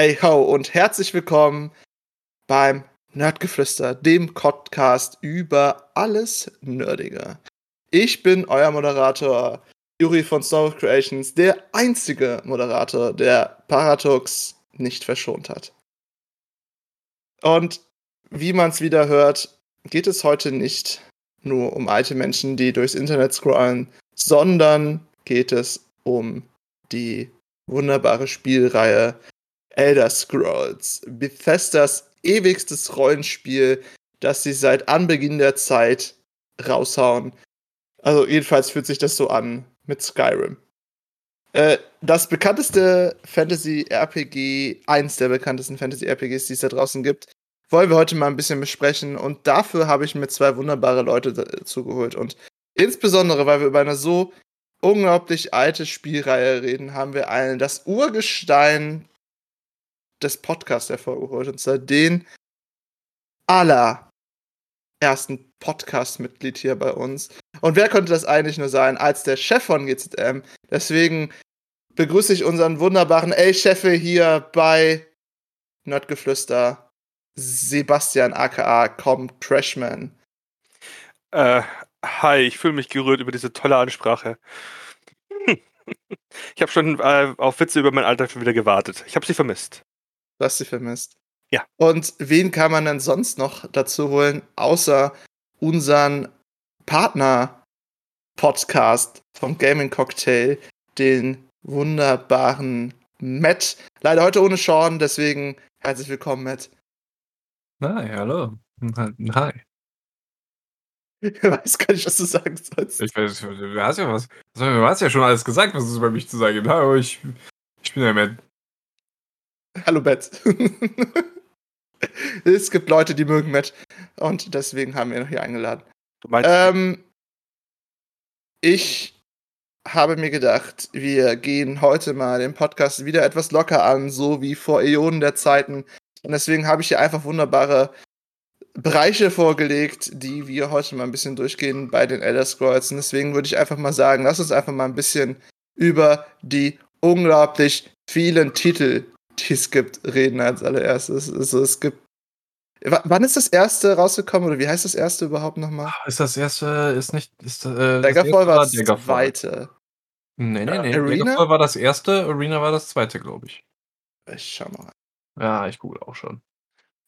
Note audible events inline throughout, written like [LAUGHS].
Hey ho und herzlich willkommen beim Nerdgeflüster, dem Podcast über alles Nerdige. Ich bin euer Moderator Yuri von Star Creations, der einzige Moderator, der Paradox nicht verschont hat. Und wie man es wieder hört, geht es heute nicht nur um alte Menschen, die durchs Internet scrollen, sondern geht es um die wunderbare Spielreihe Elder Scrolls. Bethesdas ewigstes Rollenspiel, das sie seit Anbeginn der Zeit raushauen. Also jedenfalls fühlt sich das so an mit Skyrim. Äh, das bekannteste Fantasy-RPG, eins der bekanntesten Fantasy-RPGs, die es da draußen gibt, wollen wir heute mal ein bisschen besprechen. Und dafür habe ich mir zwei wunderbare Leute dazugeholt. Und insbesondere, weil wir über eine so unglaublich alte Spielreihe reden, haben wir einen das Urgestein des Podcasts hervorgeholt. Und zwar den allerersten Podcast-Mitglied hier bei uns. Und wer könnte das eigentlich nur sein als der Chef von GZM? Deswegen begrüße ich unseren wunderbaren El-Chefe hier bei Nerdgeflüster, Sebastian aka Com Trashman. Äh, hi, ich fühle mich gerührt über diese tolle Ansprache. [LAUGHS] ich habe schon äh, auf Witze über mein Alter schon wieder gewartet. Ich habe sie vermisst. Du hast sie vermisst. Ja. Und wen kann man denn sonst noch dazu holen, außer unseren Partner-Podcast vom Gaming Cocktail, den wunderbaren Matt. Leider heute ohne Sean, deswegen herzlich willkommen, Matt. Hi, hallo. Hi. Ich weiß gar nicht, was du sagen sollst. Ich weiß, du hast ja was. Du hast ja schon alles gesagt, was es über mich zu sagen gibt. Hallo, ich, ich bin der Matt. Hallo, Matt. [LAUGHS] es gibt Leute, die mögen Matt. Und deswegen haben wir ihn hier eingeladen. Du meinst, Ähm, ich habe mir gedacht, wir gehen heute mal den Podcast wieder etwas locker an, so wie vor Äonen der Zeiten. Und deswegen habe ich hier einfach wunderbare Bereiche vorgelegt, die wir heute mal ein bisschen durchgehen bei den Elder Scrolls. Und deswegen würde ich einfach mal sagen, lass uns einfach mal ein bisschen über die unglaublich vielen Titel, die es gibt, reden als allererstes. Also es gibt. W wann ist das erste rausgekommen oder wie heißt das erste überhaupt nochmal? Ist das erste, ist nicht. Ist, äh, Daggerfall war das Daggerfall. zweite. Nee, nee, nee. Arena? Daggerfall war das erste, Arena war das zweite, glaube ich. Ich schau mal. Ja, ich google auch schon.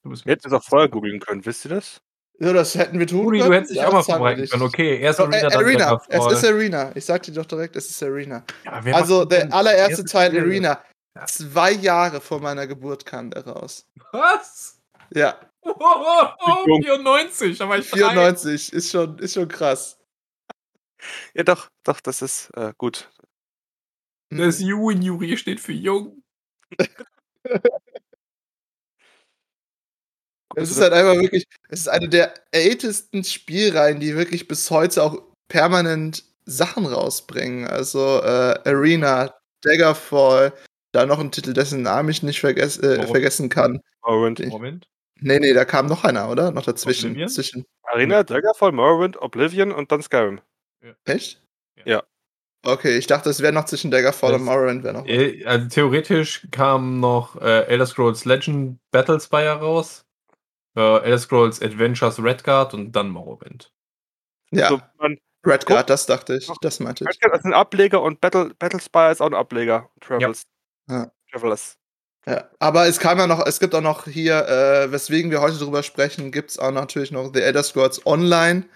Du bist wir hätten es auch vorher googeln können, wisst ihr das? Ja, das hätten wir tun Rudi, können. du hättest dich Ja, auch mal vorbereiten können. Okay, erst Oh, Arena, äh, dann Arena. Es ist Arena. Ich sag dir doch direkt, es ist Arena. Ja, Also der allererste Teil? Arena. Ja. Zwei Jahre vor meiner Geburt kam der raus. Was? Ja, Oh, oh, oh, Jung. 94, da war ich drei. 94 ist schon, ist schon krass. Ja, doch, doch, das ist äh, gut. Das U in Juri steht für jung. [LAUGHS] Es ist halt einfach wirklich, es ist eine der ältesten Spielreihen, die wirklich bis heute auch permanent Sachen rausbringen. Also äh, Arena, Daggerfall, da noch ein Titel, dessen Namen ich nicht vergess äh, vergessen kann. Morrowind. Ich- Moment. Nee, nee, da kam noch einer, oder? Noch dazwischen. Oblivion? Zwischen. Arena, Daggerfall, Morrowind, Oblivion und dann Skyrim. Echt? Ja. Okay, ich dachte, es wäre noch zwischen Daggerfall Das- und Morrowind wäre noch. Äh, Also theoretisch kam noch äh, Elder Scrolls Legend Battlespire raus, äh, Elder Scrolls Adventures Redguard und dann Morrowind. Ja, So, man, Redguard, das dachte ich. Das meinte ich. Redguard ist ein Ableger und Battle, Battlespire ist auch ein Ableger. Travels. Ja. Travelers. Ja, aber es kam ja noch, es gibt auch noch hier, äh, weswegen wir heute drüber sprechen, gibt es auch natürlich noch The Elder Scrolls Online.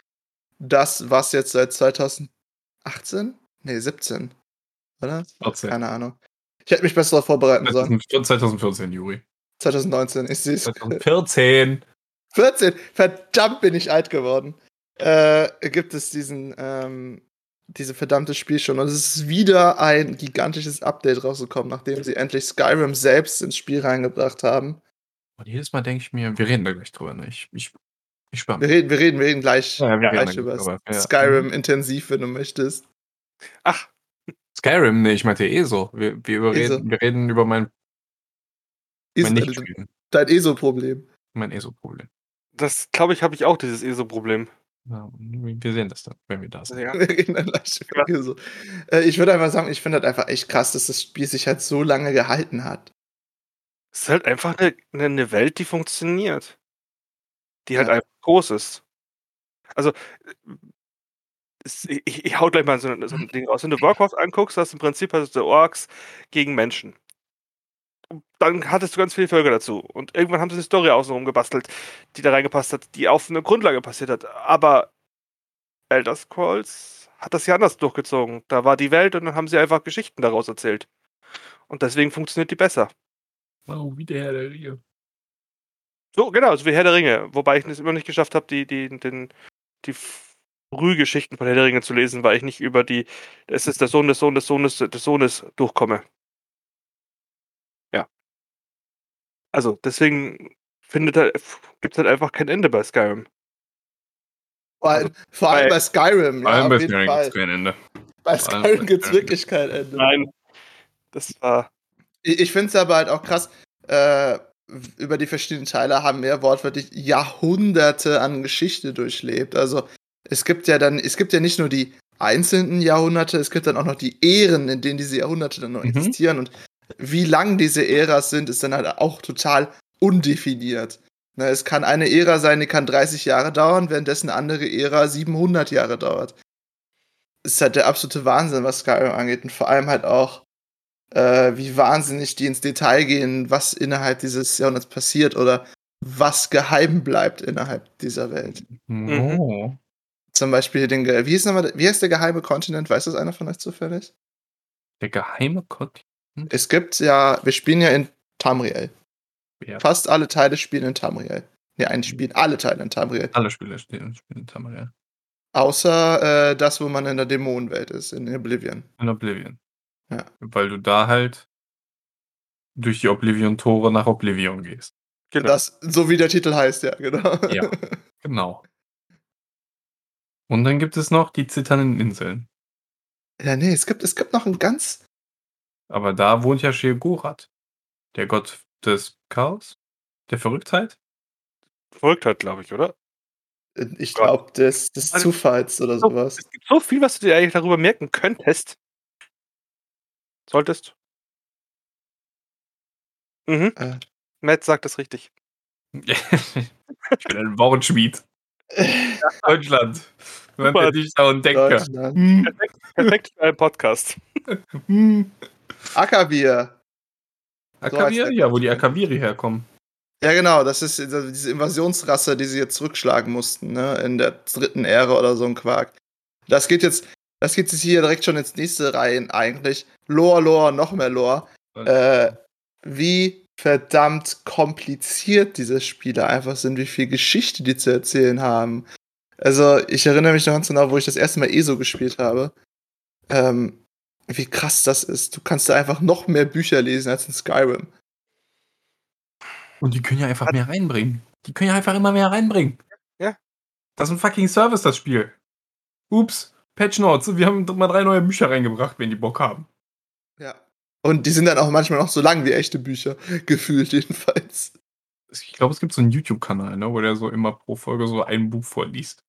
Das, was jetzt seit 2018? Nee, 17. Oder? 14. Keine Ahnung. Ich hätte mich besser darauf vorbereiten sollen. 2014, Juri. 2019, ich sehe es. 2014. 14, verdammt bin ich alt geworden. Äh, gibt es diesen, ähm, diese verdammte Spiel schon. Und es ist wieder ein gigantisches Update rausgekommen, nachdem sie endlich Skyrim selbst ins Spiel reingebracht haben. Und jedes Mal denke ich mir, wir reden da gleich drüber. Ne? Ich, ich, ich spann. Wir reden, wir reden, wir reden gleich, Ja, wir gleich reden über ja. Skyrim intensiv, wenn du möchtest. Ach, Skyrim, ne, ich meinte ESO. Wir, wir, überreden, ESO. wir reden über mein, mein Nicht-Spielen. dein ESO-Problem. Mein ESO-Problem. das glaube ich, habe ich auch, dieses ESO-Problem. Ja, wir sehen das dann, wenn wir da sind. Ja. [LAUGHS] Wir reden dann gleich über ESO. Äh, ich würde einfach sagen, ich finde halt einfach echt krass, dass das Spiel sich halt so lange gehalten hat. Es ist halt einfach eine, eine Welt, die funktioniert. Die halt Ja. einfach groß ist. Also, es, ich, ich hau gleich mal so, ein- so ein Ding raus. Wenn du Warcraft anguckst, hast du im Prinzip hast du Orks gegen Menschen. Dann hattest du ganz viele Völker dazu. Und irgendwann haben sie eine Story außenrum gebastelt, die da reingepasst hat, die auf eine Grundlage passiert hat. Aber Elder Scrolls hat das ja anders durchgezogen. Da war die Welt und dann haben sie einfach Geschichten daraus erzählt. Und deswegen funktioniert die besser. Oh, wie der Herr der Ringe. So, genau, so wie Herr der Ringe. Wobei ich es immer nicht geschafft habe, die, die, den, die Frühgeschichten von Herr der Ringe zu lesen, weil ich nicht über die, es ist der Sohn des Sohnes des Sohnes des Sohnes durchkomme. Ja. Also, deswegen findet er, gibt es halt einfach kein Ende bei Skyrim. Vor allem, vor allem bei- bei Skyrim, Vor ja, allem auf bei Skyrim Fall. gibt's kein Ende. Bei Skyrim gibt es wirklich kein Ende. Nein. Das war. Ich, ich finde es aber halt auch krass, äh, über die verschiedenen Teile haben wir wortwörtlich Jahrhunderte an Geschichte durchlebt. Also es gibt ja dann, es gibt ja nicht nur die einzelnen Jahrhunderte, es gibt dann auch noch die Ähren, in denen diese Jahrhunderte dann noch Mhm. existieren. Und wie lang diese Äras sind, ist dann halt auch total undefiniert. Ne, es kann eine Ära sein, die kann 30 Jahre dauern, währenddessen eine andere Ära 700 Jahre dauert. Ist halt der absolute Wahnsinn, was Skyrim angeht. Und vor allem halt auch, äh, wie wahnsinnig die ins Detail gehen, was innerhalb dieses Jahrhunderts passiert oder was geheim bleibt innerhalb dieser Welt. Oh. Zum Beispiel den, wie, hieß nochmal, wie heißt der geheime Kontinent? Weiß das einer von euch zufällig? Der geheime Gott. Es gibt ja, wir spielen ja in Tamriel. Ja. Fast alle Teile spielen in Tamriel. Ne, eigentlich spielen alle Teile in Tamriel. Alle Spieler stehen spielen in Tamariel. Außer äh, das, wo man in der Dämonenwelt ist, in Oblivion. In Oblivion. Ja. Weil du da halt durch die Oblivion-Tore nach Oblivion gehst. Genau. Das, so wie der Titel heißt, ja, genau. Ja. [LAUGHS] Genau. Und dann gibt es noch die zitternden Inseln. ja, nee, es gibt, es gibt noch ein ganz, Aber da wohnt ja Sheogorath, der Gott des Chaos, der Verrücktheit. Verrückt hat, glaube ich, oder? ich Gott. glaube, des, des Also- Zufalls oder So, sowas. Es gibt so viel, was du dir eigentlich darüber merken könntest. Solltest. Mhm. Äh. Matt sagt das richtig. [LAUGHS] ich bin ein Wortschmied. [LAUGHS] Deutschland. Man Super. der Dichter und Denker. Hm, Perfekt für einen Podcast. [LAUGHS] hm. Akavir. Akavir? Ja, wo die Akaviri herkommen. Ja, genau, das ist diese diese Invasionsrasse, die sie jetzt zurückschlagen mussten, ne, in der dritten Ära oder so ein Quark. Das geht jetzt, das geht jetzt hier direkt schon ins nächste Reihen eigentlich. Lore, Lore, noch mehr Lore. Äh, wie verdammt kompliziert diese Spiele einfach sind, wie viel Geschichte die zu erzählen haben. Also, ich erinnere mich noch ganz genau, wo ich das erste Mal ESO gespielt habe. Ähm, wie krass das ist. Du kannst da einfach noch mehr Bücher lesen als in Skyrim. Und die können ja einfach mehr reinbringen. Die können ja einfach immer mehr reinbringen. Ja. Das ist ein fucking Service, das Spiel. Ups, Patch Notes. Wir haben mal drei neue Bücher reingebracht, wenn die Bock haben. Ja. Und die sind dann auch manchmal noch so lang wie echte Bücher. [LAUGHS] Gefühlt jedenfalls. Ich glaube, es gibt so einen YouTube-Kanal, ne, wo der so immer pro Folge so ein Buch vorliest.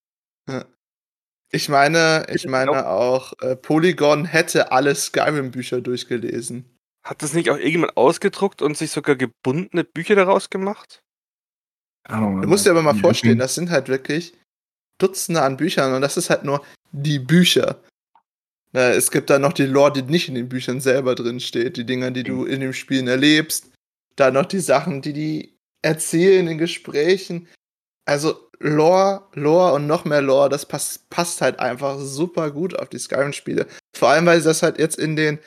Ich meine, ich meine auch, äh, Polygon hätte alle Skyrim-Bücher durchgelesen. Hat das nicht auch irgendjemand ausgedruckt und sich sogar gebundene Bücher daraus gemacht? Du musst dir aber mal vorstellen, das sind halt wirklich Dutzende an Büchern und das ist halt nur die Bücher. Na, es gibt dann noch die Lore, die nicht in den Büchern selber drin steht, die Dinger, die du in den Spielen erlebst. Dann noch die Sachen, die die erzählen in Gesprächen. Also Lore, Lore und noch mehr Lore, das passt, passt halt einfach super gut auf die Skyrim-Spiele. Vor allem, weil sie das halt jetzt in den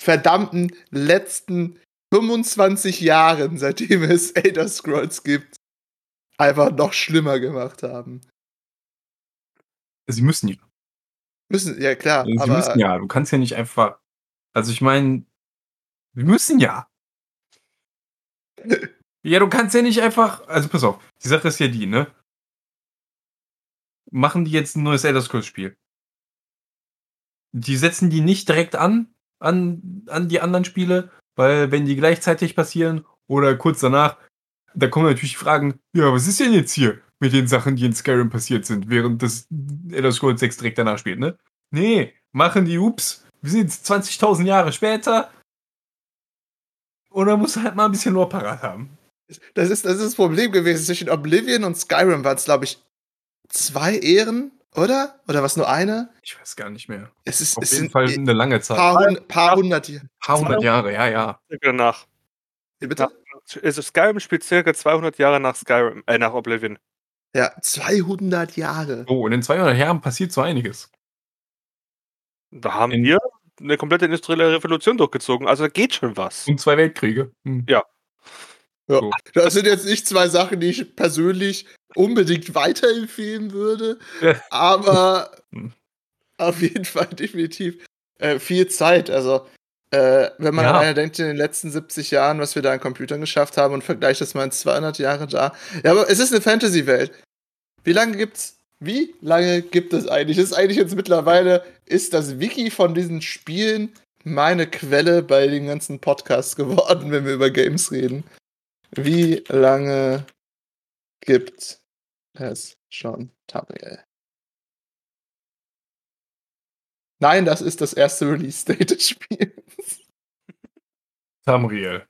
verdammten letzten 25 Jahren, seitdem es [LAUGHS] Elder Scrolls gibt, einfach noch schlimmer gemacht haben. Sie müssen ja. Müssen, ja klar, Sie aber müssen ja. Du kannst ja nicht einfach. Also ich meine, wir müssen ja. [LAUGHS] Ja, du kannst ja nicht einfach. Also pass auf, die Sache ist ja die, ne? Machen die jetzt ein neues Elder Scrolls Spiel? Die setzen die nicht direkt an, an, an die anderen Spiele, weil wenn die gleichzeitig passieren oder kurz danach, da kommen natürlich Fragen, ja, was ist denn jetzt hier mit den Sachen, die in Skyrim passiert sind, während das Elder Scrolls 6 direkt danach spielt, ne? Nee, machen die, ups, wir sind jetzt 20.000 Jahre später. Oder musst du halt mal ein bisschen Lore parat haben. Das ist, das ist das Problem gewesen. Zwischen Oblivion und Skyrim waren es, glaube ich, zwei Ehren, oder? Oder was nur eine? Ich weiß gar nicht mehr. Es ist Auf es jeden sind Fall ein eine lange Zeit. paar, hund, paar hundert Jahre. paar hundert Jahre, ja, ja. Danach. Wie Bitte? Also Skyrim spielt circa 200 Jahre nach Skyrim, äh, nach Oblivion. Ja, 200 Jahre. Oh, in den 200 Jahren passiert so einiges. Da haben In- wir eine komplette industrielle Revolution durchgezogen. Also da geht schon was. Und zwei Weltkriege. Hm. Ja. So. Das sind jetzt nicht zwei Sachen, die ich persönlich unbedingt weiterempfehlen würde, Ja. aber [LAUGHS] Hm. auf jeden Fall definitiv äh, viel Zeit. Also, äh, wenn man Ja. alleine denkt, in den letzten 70 Jahren, was wir da an Computern geschafft haben und vergleicht das mal in 200 Jahre da. Ja, aber es ist eine Fantasy-Welt. Wie lange gibt's? Wie lange gibt es eigentlich? Das ist eigentlich jetzt mittlerweile, ist das Wiki von diesen Spielen meine Quelle bei den ganzen Podcasts geworden, [LAUGHS] wenn wir über Games reden. Wie lange gibt es schon Tamriel? Nein, das ist das erste Release-Date des Spiels. Tamriel.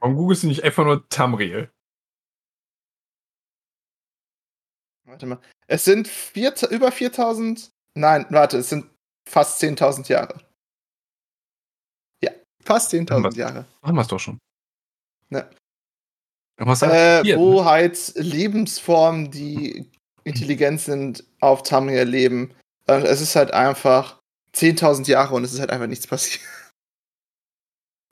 Warum googelst du nicht einfach nur Tamriel? Warte mal. Es sind vier, über 4000. Nein, warte, es sind fast 10.000 Jahre. Ja, fast 10.000 Was? Jahre. Haben wir es doch schon. Ne. Äh, ne? wo halt Lebensformen, die intelligent sind, auf Tamriel leben. Und es ist halt einfach 10.000 Jahre und es ist halt einfach nichts passiert.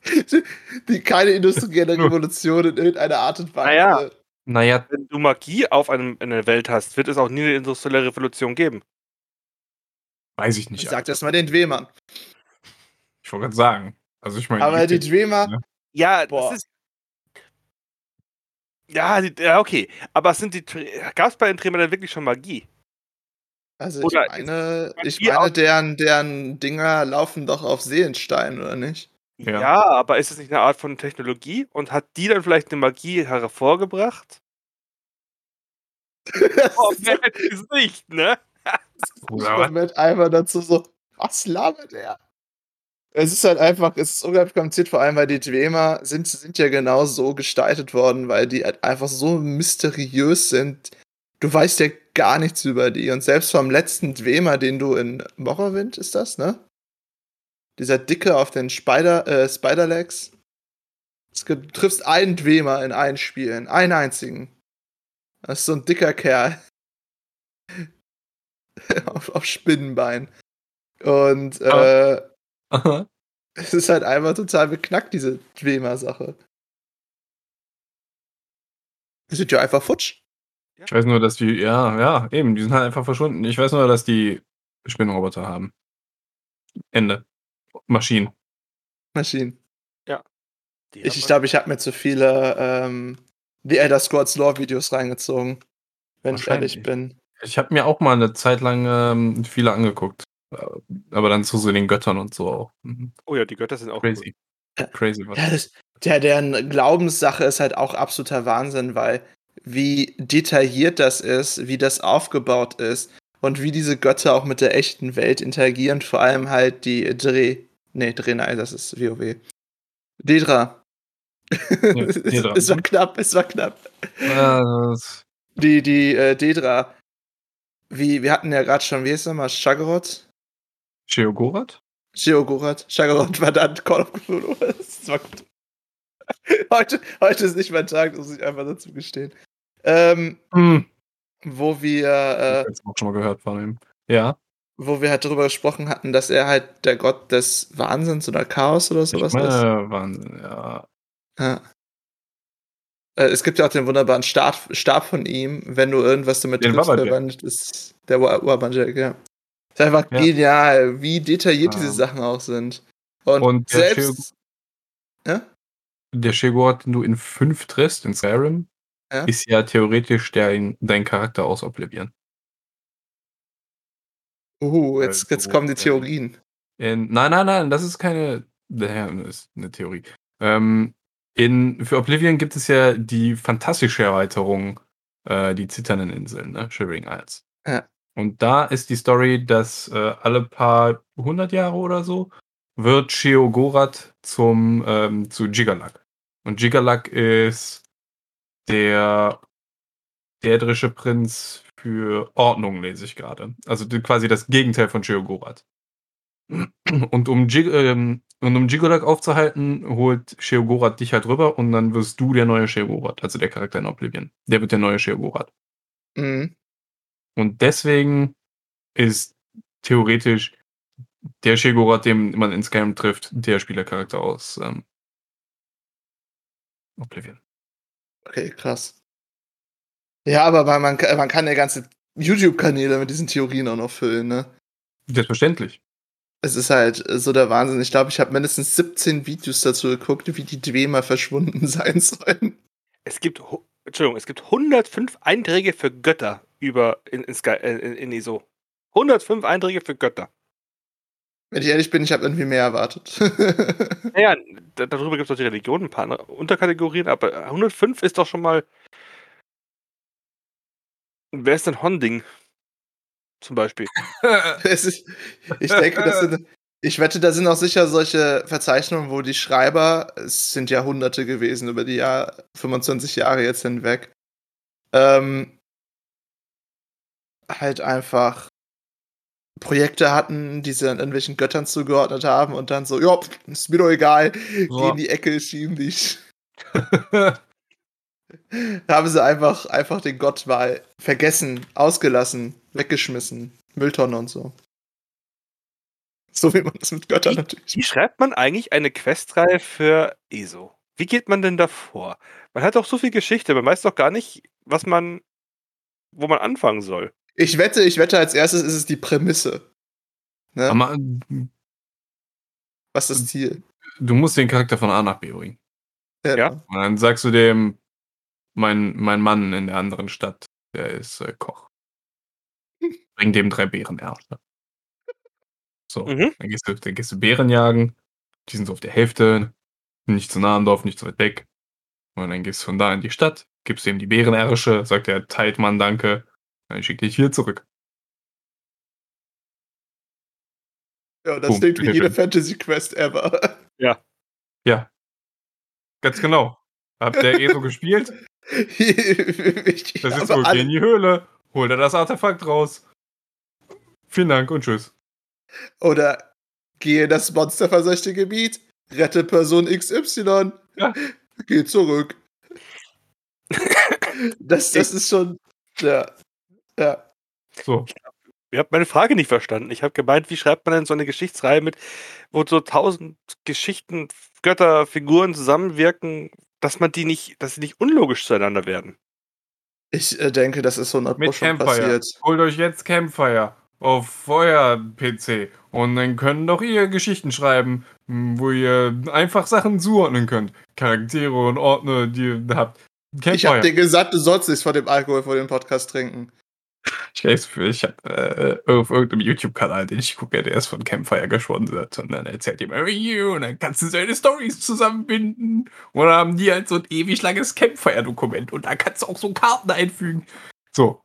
[LAUGHS] die, keine industrielle Revolution in irgendeiner Art und Weise. Naja. Naja, Wenn du Magie auf einem, in der Welt hast, wird es auch nie eine industrielle Revolution geben. weiß ich nicht. Sag das mal den Dwemern. Ich wollte gerade sagen. Also ich meine, Aber die Dreamer, Ja. Das ist. Ja, die, ja, okay. Aber sind die. Gab es bei den Tremern denn wirklich schon Magie? also Oder ich meine, ich meine, deren, deren Dinger laufen doch auf Seelenstein, oder nicht? Ja. Ja. aber ist es nicht eine Art von Technologie? Und hat die dann vielleicht eine Magie hervorgebracht? [LAUGHS] Oh, wer hätte es nicht, ne? [LAUGHS] Oder was? Moment einfach dazu so, was labert er? Es ist halt einfach, es ist unglaublich kompliziert, vor allem weil die Dwemer sind, sind ja genau so gestaltet worden, weil die halt einfach so mysteriös sind. Du weißt ja gar nichts über die. Und selbst vom letzten Dwemer, den du in Morrowind ist das, ne? Dieser Dicke auf den Spider, äh, Spider-Legs. Du triffst einen Dwemer in allen Spielen, einen einzigen. Das ist so ein dicker Kerl. [LAUGHS] auf, auf Spinnenbein. Und äh, Aha. es ist halt einfach total beknackt, diese Dwemer-Sache. Die sind ja einfach futsch. Ich weiß nur, dass die, ja, ja, eben, die sind halt einfach verschwunden. Ich weiß nur, dass die Spinnenroboter haben. Ende. Maschinen. Maschinen. Die Ich, hat ich glaube, ich habe mir zu viele ähm, The Elder Scrolls Lore-Videos reingezogen. Wenn ich ehrlich bin. Ich habe mir auch mal eine Zeit lang ähm, viele angeguckt. Aber dann zu so den Göttern und so auch. Mhm. Oh ja, die Götter sind auch Crazy. Crazy was. Ja, das, der, deren Glaubenssache ist halt auch absoluter Wahnsinn, weil wie detailliert das ist, wie das aufgebaut ist und wie diese Götter auch mit der echten Welt interagieren, vor allem halt die Dre. Nee, Dre, nein, das ist WoW. Dedra. es, [LAUGHS] Dedra. es war knapp, es war knapp. Ja, Die, die äh, Dedra. Wie, wir hatten ja gerade schon, wie heißt der mal, Sheogorath. Shagoroth war dann Call of Cthulhu. [LAUGHS] Das war gut. Heute, heute ist nicht mein Tag, muss ich einfach dazu gestehen. Ähm, Hm. wo wir, Äh, jetzt auch schon mal gehört von ihm. Ja. wo wir halt darüber gesprochen hatten, dass er halt der Gott des Wahnsinns oder Chaos oder sowas ich ist. meine, Wahnsinn, ja. Ja. Äh, es gibt ja auch den wunderbaren Stab, Stab von ihm, wenn du irgendwas damit Den ist. Der Wa- Wabbajack, ja. Ist einfach Ja. genial, wie detailliert diese Ähm. Sachen auch sind. Und, Und der selbst. Ja? Der Sheogorath, den du in 5 triffst, in Skyrim, Ja. ist ja theoretisch dein, dein Charakter aus Oblivion. Uh, jetzt, Also, jetzt kommen die äh, Theorien. In, nein, nein, nein, das ist keine. Naja, das ist eine Theorie. Ähm, in, für Oblivion gibt es ja die fantastische Erweiterung, äh, die zitternden Inseln, ne? Shivering Isles. Ja. Und da ist die Story, dass äh, alle paar hundert Jahre oder so wird Sheogorath zum ähm, zu Jigalak. Und Jigalak ist der der drische Prinz für Ordnung, lese ich gerade. Also quasi das Gegenteil von Sheogorath. Und um, Jig ähm, und um Jigolak aufzuhalten, holt Sheogorath dich halt rüber und dann wirst du der neue Sheogorath, also der Charakter in Oblivion. Der wird der neue Sheogorath. Mhm. Und deswegen ist theoretisch der Sheogorath, den man in Skyrim trifft, der Spielercharakter aus ähm, Oblivion. Okay, krass. Ja, aber man, man, kann- man kann ja ganze YouTube-Kanäle mit diesen Theorien auch noch füllen, ne? Selbstverständlich. Es ist halt so der Wahnsinn. Ich glaube, ich habe mindestens 17 Videos dazu geguckt, wie die Dwemer verschwunden [LAUGHS] sein sollen. Es gibt, hu- Entschuldigung, es gibt 105 Einträge für Götter über in, in, Sky, in, in ISO. 105 Einträge für Götter. Wenn ich ehrlich bin, ich habe irgendwie mehr erwartet. [LAUGHS] Naja, da, darüber gibt es noch die Religion, ein paar andere Unterkategorien, aber 105 ist doch schon mal. Wer ist denn Honding? Zum Beispiel. [LAUGHS] ist, ich denke, das sind. Ich wette, da sind auch sicher solche Verzeichnungen, wo die Schreiber, es sind Jahrhunderte gewesen, über die Jahr, 25 Jahre jetzt hinweg, ähm, halt einfach Projekte hatten, die sie an irgendwelchen Göttern zugeordnet haben und dann so, ja, ist mir doch egal, So. geh in die Ecke, schieben dich. [LAUGHS] Da haben sie einfach, einfach den Gott mal vergessen, ausgelassen, weggeschmissen. Mülltonne und so. So wie man das mit Göttern natürlich. Wie schreibt man eigentlich eine Questreihe für ESO? Wie geht man denn davor? Man hat doch so viel Geschichte, man weiß doch gar nicht, was man, wo man anfangen soll. Ich wette, ich wette, als erstes ist es die Prämisse. Ne? Aber Was ist das Ziel? du musst den Charakter von A nach B bringen. Ja. Und dann sagst du dem, mein, mein Mann in der anderen Stadt, der ist äh, Koch. [LAUGHS] Bring dem drei Bärenersche. So, Mhm. dann, gehst du, dann gehst du Bären jagen. Die sind so auf der Hälfte. Nicht zu nah am Dorf, nicht zu weit weg. Und dann gehst du von da in die Stadt, gibst ihm die Bärenersche, sagt er, teilt Mann, danke. Dann schickt dich hier zurück. Ja, das klingt wie jede bitteschön. Fantasy-Quest ever. [LAUGHS] Ja. Ganz genau. Habt ihr eh so [LAUGHS] gespielt? ich Das ist geh alle, in die Höhle, hol dir das Artefakt raus. Vielen Dank und tschüss. Oder gehe in das monsterverseuchte Gebiet, rette Person XY, Ja. geh zurück. [LAUGHS] das, das ist schon. Ja. Ja. So. Ihr habt meine Frage nicht verstanden. Ich habe gemeint, wie schreibt man denn so eine Geschichtsreihe mit, wo so tausend Geschichten, Götter, Figuren zusammenwirken, dass man die nicht, dass sie nicht unlogisch zueinander werden. Ich äh, denke, das ist 100 Mit Pro schon Campfire. passiert. Holt euch jetzt Campfire auf Feuer-PC und dann können doch ihr Geschichten schreiben, m, wo ihr einfach Sachen zuordnen könnt. Charaktere und Ordner, die ihr habt. Ich habe Campfire. dir gesagt, du sollst nichts von dem Alkohol vor dem Podcast trinken. Ich weiß für, ich hab äh, auf irgendeinem YouTube-Kanal, den ich gucke, der ist von Campfire gesponsert und dann erzählt jemand, "Oh, und dann kannst du seine Stories zusammenbinden. Und dann haben die halt so ein ewig langes Campfire-Dokument und da kannst du auch so Karten einfügen. So.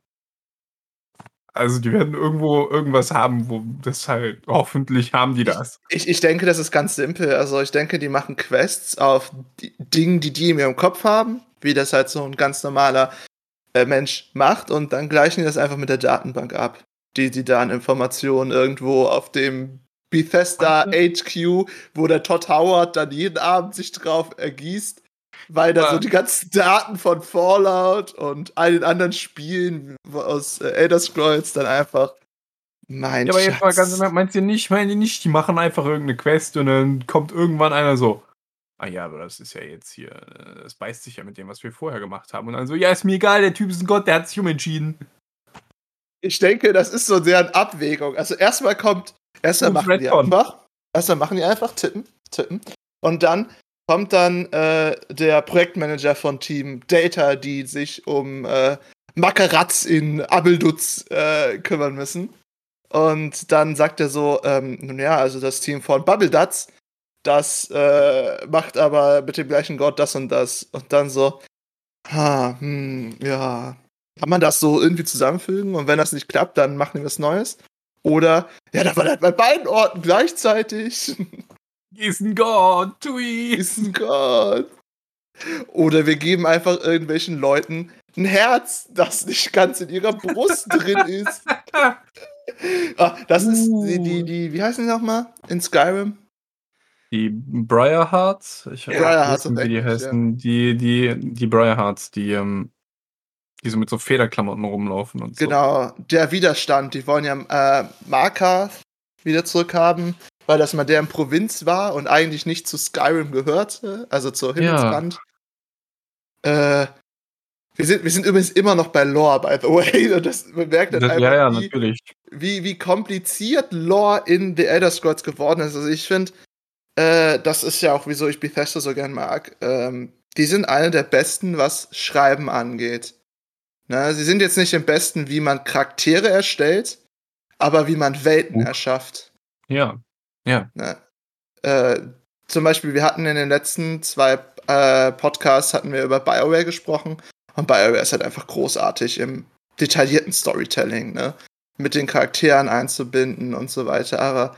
Also die werden irgendwo irgendwas haben, wo das halt, hoffentlich haben die das. Ich, ich denke, das ist ganz simpel. Also ich denke, die machen Quests auf die Dingen, die die in ihrem Kopf haben, wie das halt so ein ganz normaler Mensch macht und dann gleichen die das einfach mit der Datenbank ab, die die da an Informationen irgendwo auf dem Bethesda HQ, wo der Todd Howard dann jeden Abend sich drauf ergießt, weil da so die ganzen Daten von Fallout und all den anderen Spielen aus äh, Elder Scrolls dann einfach mein Ja, aber jetzt mal ganz meinst du nicht, meinen die nicht, die machen einfach irgendeine Quest und dann kommt irgendwann einer so, ah ja, aber das ist ja jetzt hier, äh, das beißt sich ja mit dem, was wir vorher gemacht haben. Und dann so, ja, ist mir egal, der Typ ist ein Gott, der hat sich umentschieden. Ich denke, das ist so deren Abwägung. Also erstmal kommt, erstmal machen die einfach, erstmal machen die einfach tippen, tippen. Und dann kommt dann äh, der Projektmanager von Team Data, die sich um äh, Makaratz in Abeldutz äh, kümmern müssen. Und dann sagt er so, ähm, nun ja, also das Team von Bubbledutz, das äh, macht aber mit dem gleichen Gott das und das. Und dann so, ha, hm, ja, kann man das so irgendwie zusammenfügen und wenn das nicht klappt, dann machen wir was Neues? Oder, ja, da war halt bei beiden Orten gleichzeitig. [LAUGHS] Ist ein Gott, Tui. Ist ein Gott. Oder wir geben einfach irgendwelchen Leuten ein Herz, das nicht ganz in ihrer Brust [LAUGHS] drin ist. Ah, das ist die, die, die, wie heißen die nochmal in Skyrim? Die Briarhearts, ich Ja, weiß nicht, wie die heißen, die, die, die Briarhearts, die, ähm, die so mit so Federklamotten rumlaufen und so. Genau, der Widerstand. Die wollen ja äh, Marka wieder zurückhaben, weil das mal deren Provinz war und eigentlich nicht zu Skyrim gehörte, also zur Himmelsrand. Äh, wir, sind, wir sind übrigens immer noch bei Lore, by the way. Und [LAUGHS] das man merkt dann Das, einfach, ja, ja, wie, natürlich. wie, wie kompliziert Lore in The Elder Scrolls geworden ist. Also ich finde, äh, das ist ja auch, wieso ich Bethesda so gern mag. Ähm, die sind eine der besten, was Schreiben angeht. Na, sie sind jetzt nicht im besten, wie man Charaktere erstellt, aber wie man Welten Mhm. erschafft. Ja. Ja. Ne? Äh, zum Beispiel, wir hatten in den letzten zwei äh, Podcasts hatten wir über BioWare gesprochen und BioWare ist halt einfach großartig im detaillierten Storytelling, ne? Mit den Charakteren einzubinden und so weiter. Aber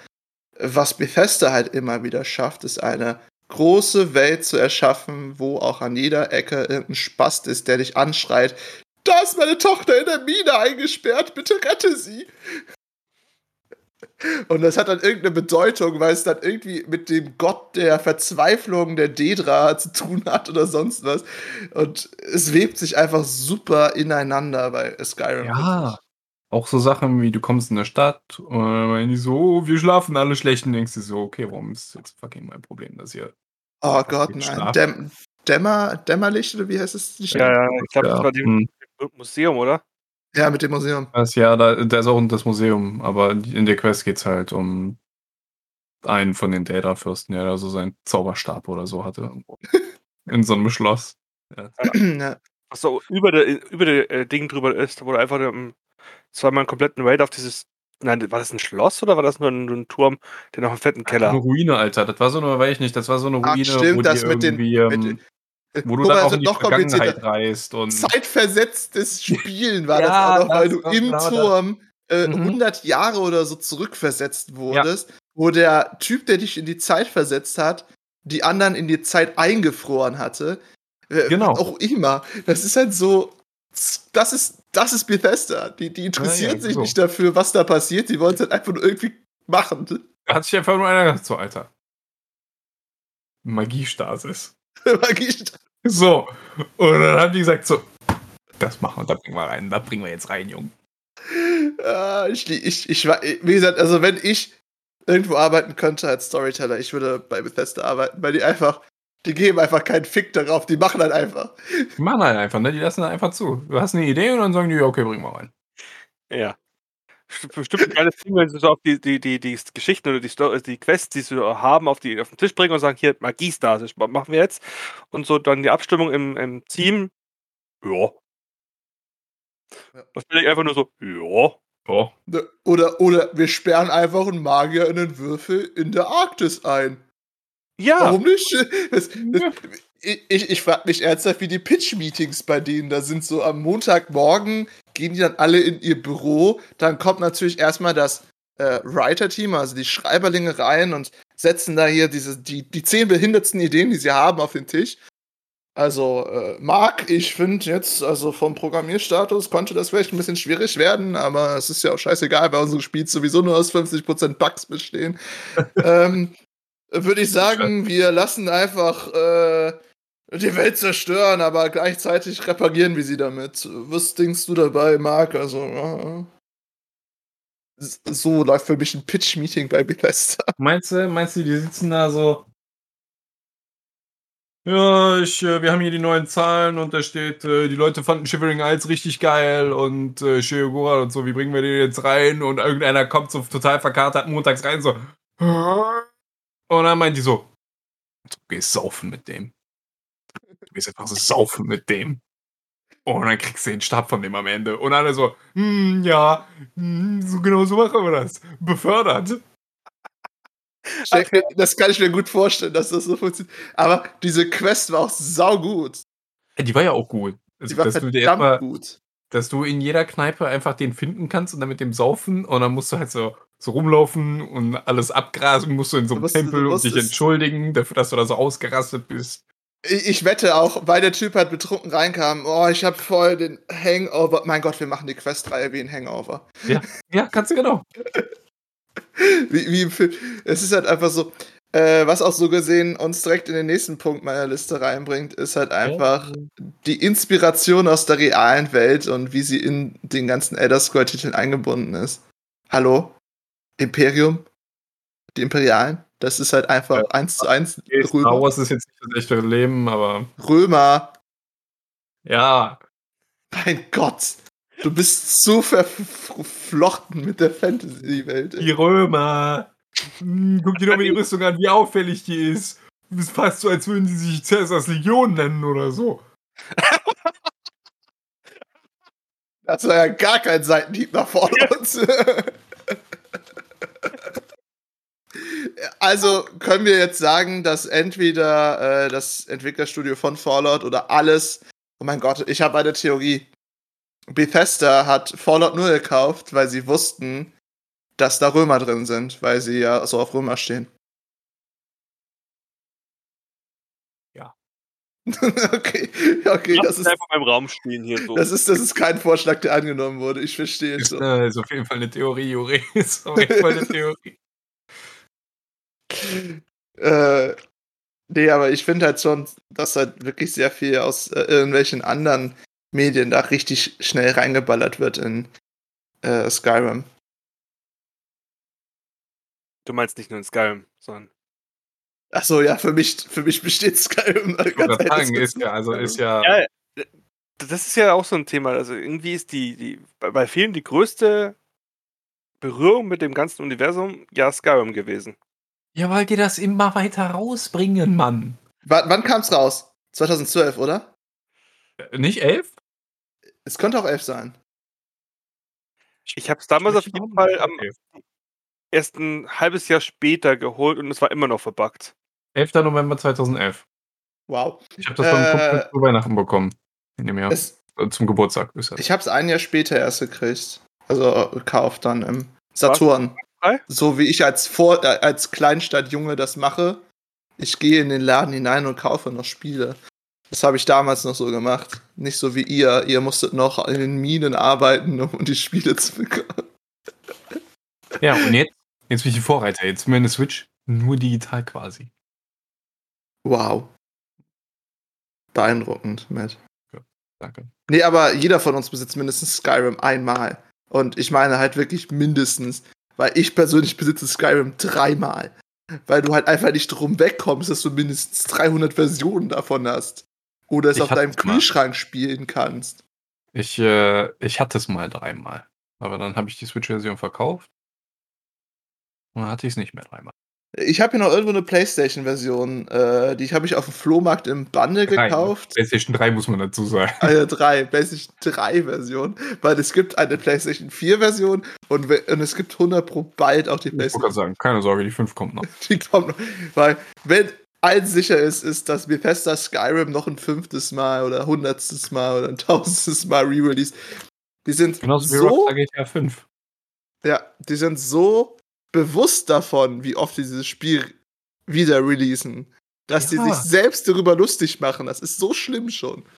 was Bethesda halt immer wieder schafft, ist eine große Welt zu erschaffen, wo auch an jeder Ecke irgendein Spast ist, der dich anschreit. Da ist meine Tochter in der Mine eingesperrt, bitte rette sie. Und das hat dann irgendeine Bedeutung, weil es dann irgendwie mit dem Gott der Verzweiflung der Dedra zu tun hat oder sonst was. Und es webt sich einfach super ineinander bei Skyrim. Ja. Auch so Sachen wie, du kommst in eine Stadt und dann meinen die so, oh, wir schlafen alle schlecht und denkst du so, okay, warum ist jetzt fucking mein Problem, dass ihr Oh Gott, Geht nein. Däm Dämmer, Dämmerlicht oder wie heißt es? Ja, ja, ich glaube, das Ja, war die hm. Museum, oder? ja, mit dem Museum. Das, ja, da, da ist auch das Museum, aber in der Quest geht's halt um einen von den Data-Fürsten, der da so seinen Zauberstab oder so hatte. [LAUGHS] In so einem Schloss. ja. Was so über der, über der äh, Ding drüber ist, wo du einfach ähm, zweimal einen kompletten Raid auf dieses. Nein, war das ein Schloss oder war das nur ein, nur ein Turm, der noch einen fetten Eine Keller? Ruine, Alter. Das war so eine, weiß ich nicht, das war so eine Ach, Ruine, stimmt, wo das die mit den- ähm, den- wo du dann das auch in die. Vergangenheit reist und Zeitversetztes [LAUGHS] Spielen war Ja, das auch noch, weil das du im. Turm äh, Mhm. 100 Jahre oder so zurückversetzt wurdest, wo der Typ, der dich in die Zeit versetzt hat, die anderen in die Zeit eingefroren hatte. Äh, Genau. Auch immer. Das ist halt so. Das ist, das ist Bethesda. Die, die interessieren ja, sich so. nicht dafür, was da passiert. Die wollen es halt einfach nur irgendwie machen. da hat sich einfach nur einer gedacht, so, Alter. Magiestasis. [LAUGHS] Magie- So. Und dann haben die gesagt, so, das machen wir, da bringen wir rein, da bringen wir jetzt rein, Junge. Ah, ich, ich, ich, wie gesagt, also wenn ich irgendwo arbeiten könnte als Storyteller, ich würde bei Bethesda arbeiten, weil die einfach, die geben einfach keinen Fick darauf, die machen halt einfach. Die machen halt einfach, ne? Die lassen halt einfach zu. Du hast eine Idee und dann sagen die, ja, okay, bringen wir rein. Ja. St- Bestimmt ein geiles Ding, wenn sie so auf die, die, die, die Geschichten oder die, Sto- die Quests, die sie haben, auf, die, auf den Tisch bringen und sagen, hier, Magiestasis, was machen wir jetzt? Und so dann die Abstimmung im, im Team, ja. Ja. Das bin ich einfach nur so, ja. Oh. Ne, Oder, oder wir sperren einfach einen Magier in einen Würfel in der Arktis ein. Ja, Warum nicht? Das, das, ich ich, ich frage mich ernsthaft, wie die Pitch-Meetings bei denen da sind. So am Montagmorgen gehen die dann alle in ihr Büro. Dann kommt natürlich erstmal das äh, Writer-Team, also die Schreiberlinge rein und setzen da hier diese, die, die zehn behindertsten Ideen, die sie haben, auf den Tisch. Also, äh, Marc, ich finde jetzt, also vom Programmierstatus konnte das vielleicht ein bisschen schwierig werden, aber es ist ja auch scheißegal, weil unsere Spiele sowieso nur aus 50% Bugs bestehen. [LAUGHS] ähm, würde ich sagen, wir lassen einfach äh, die Welt zerstören, aber gleichzeitig reparieren wir sie damit. Was denkst du dabei, Marc? Also, äh, s- so läuft für mich ein Pitch-Meeting bei Bethesda. [LAUGHS] Meinst du, meinst du, die sitzen da so? Ja, ich, äh, wir haben hier die neuen Zahlen und da steht, äh, die Leute fanden Shivering Isles richtig geil und äh, Shiogura und so, wie bringen wir den jetzt rein? Und irgendeiner kommt so total verkatert montags rein, so. Und dann meint die so, du gehst saufen mit dem. Du gehst einfach so saufen mit dem. Und dann kriegst du den Stab von dem am Ende. Und alle so, hm, ja, hm, so genau so machen wir das. Befördert. Das kann ich mir gut vorstellen, dass das so funktioniert. Aber diese Quest war auch saugut. Die war ja auch gut. Also, Die war dass, du dir verdammt erstmal, gut. dass du in jeder Kneipe einfach den finden kannst und dann mit dem saufen und dann musst du halt so so rumlaufen und alles abgrasen musst du in so einem Tempel und dich entschuldigen dafür, dass du da so ausgerastet bist. Ich, ich wette auch, weil der Typ halt betrunken reinkam, oh, ich hab voll den Hangover. Mein Gott, wir machen die Questreihe wie ein Hangover. Ja, kannst du genau. [LAUGHS] Wie, wie im Film. Es ist halt einfach so, äh, was auch so gesehen uns direkt in den nächsten Punkt meiner Liste reinbringt, ist halt einfach die Inspiration aus der realen Welt und wie sie in den ganzen Elder Scroll-Titeln eingebunden ist. Hallo? Imperium? Die Imperialen? Das ist halt einfach Ja. eins zu eins Okay, Star Römer. Wars ist jetzt nicht das echte Leben, aber Römer. ja, Mein Gott. Du bist so verflochten mit der Fantasy-Welt. die Römer. Hm, guck dir doch mal die Rüstung an, wie auffällig die ist. Es fast so, als würden sie sich Cäsars Legion nennen oder so. Das war ja gar kein Seitenhieb nach Fallout. [LAUGHS] also können wir jetzt sagen, dass entweder äh, das Entwicklerstudio von Fallout oder alles. Oh mein Gott, ich habe eine Theorie. Bethesda hat Fallout nur gekauft, weil sie wussten, dass da Römer drin sind, weil sie ja so auf Römer stehen. Ja. [LAUGHS] okay, okay, Lass das ist, einfach beim Raum stehen hier so. das ist, das ist kein Vorschlag, der angenommen wurde. Ich verstehe es Ist, schon. äh, ist auf jeden Fall eine Theorie, Juri. [LAUGHS] Ist auf jeden Fall eine [LAUGHS] Theorie. Äh, nee, aber ich finde halt schon, dass halt wirklich sehr viel aus äh, irgendwelchen anderen Medien da richtig schnell reingeballert wird in äh, Skyrim. Du meinst nicht nur in Skyrim, sondern. Achso, ja, für mich, für mich besteht Skyrim. [LAUGHS] Gerade sagen, ist ja, also ist ja. Ja, das ist ja auch so ein Thema. Also irgendwie ist die, die bei- bei vielen die größte Berührung mit dem ganzen Universum ja Skyrim gewesen. Ja, weil die das immer weiter rausbringen, Mann. W wann kam's raus? 2012, oder? Äh, Nicht elf? Es könnte auch 11 sein. Ich habe es damals auf jeden Fall am erst ein halbes Jahr später geholt und es war immer noch verbuggt. 11. November 2011. Wow. Ich habe das von Äh, Kumpel zu Weihnachten bekommen. In dem Jahr. Es, Äh, Zum Geburtstag ist das. ich hab's ein Jahr später erst gekriegt. Also gekauft dann im Saturn. Frei? So wie ich als, Vor äh, als Kleinstadtjunge das mache. Ich gehe in den Laden hinein und kaufe noch Spiele. Das habe ich damals noch so gemacht. Nicht so wie ihr. Ihr musstet noch in den Minen arbeiten, um die Spiele zu bekommen. Ja, und jetzt? Jetzt bin ich die Vorreiter. Jetzt eine Switch nur digital quasi. Wow. Beeindruckend, Matt. Danke. Nee, aber jeder von uns besitzt mindestens Skyrim einmal. Und ich meine halt wirklich mindestens. Weil ich persönlich besitze Skyrim dreimal. Weil du halt einfach nicht drum wegkommst, dass du mindestens 300 Versionen davon hast. Oder es Ich auf deinem es mal. Kühlschrank spielen kannst. Ich, äh, ich hatte es mal dreimal. Aber dann habe ich die Switch-Version verkauft. Und dann hatte ich es nicht mehr dreimal. Ich habe hier noch irgendwo eine Playstation-Version. Äh, die habe ich auf dem Flohmarkt im Bundle Drei, gekauft. PlayStation 3 muss man dazu sagen. Eine 3, PlayStation 3 Version. Weil es gibt eine PlayStation 4 Version und, we- und es gibt 100 pro bald auch die Ich wollte PlayStation gerade sagen, keine Sorge, die 5 kommt noch. [LAUGHS] Die kommt noch. Weil, wenn eins sicher ist, ist, dass Bethesda Skyrim noch ein fünftes Mal oder hundertstes Mal oder ein tausendstes Mal re-release. Die sind Genauso wie so, Rockstar GTA 5. ja, die sind so bewusst davon, wie oft die dieses Spiel wieder releasen, dass Ja. die sich selbst darüber lustig machen. Das ist so schlimm schon.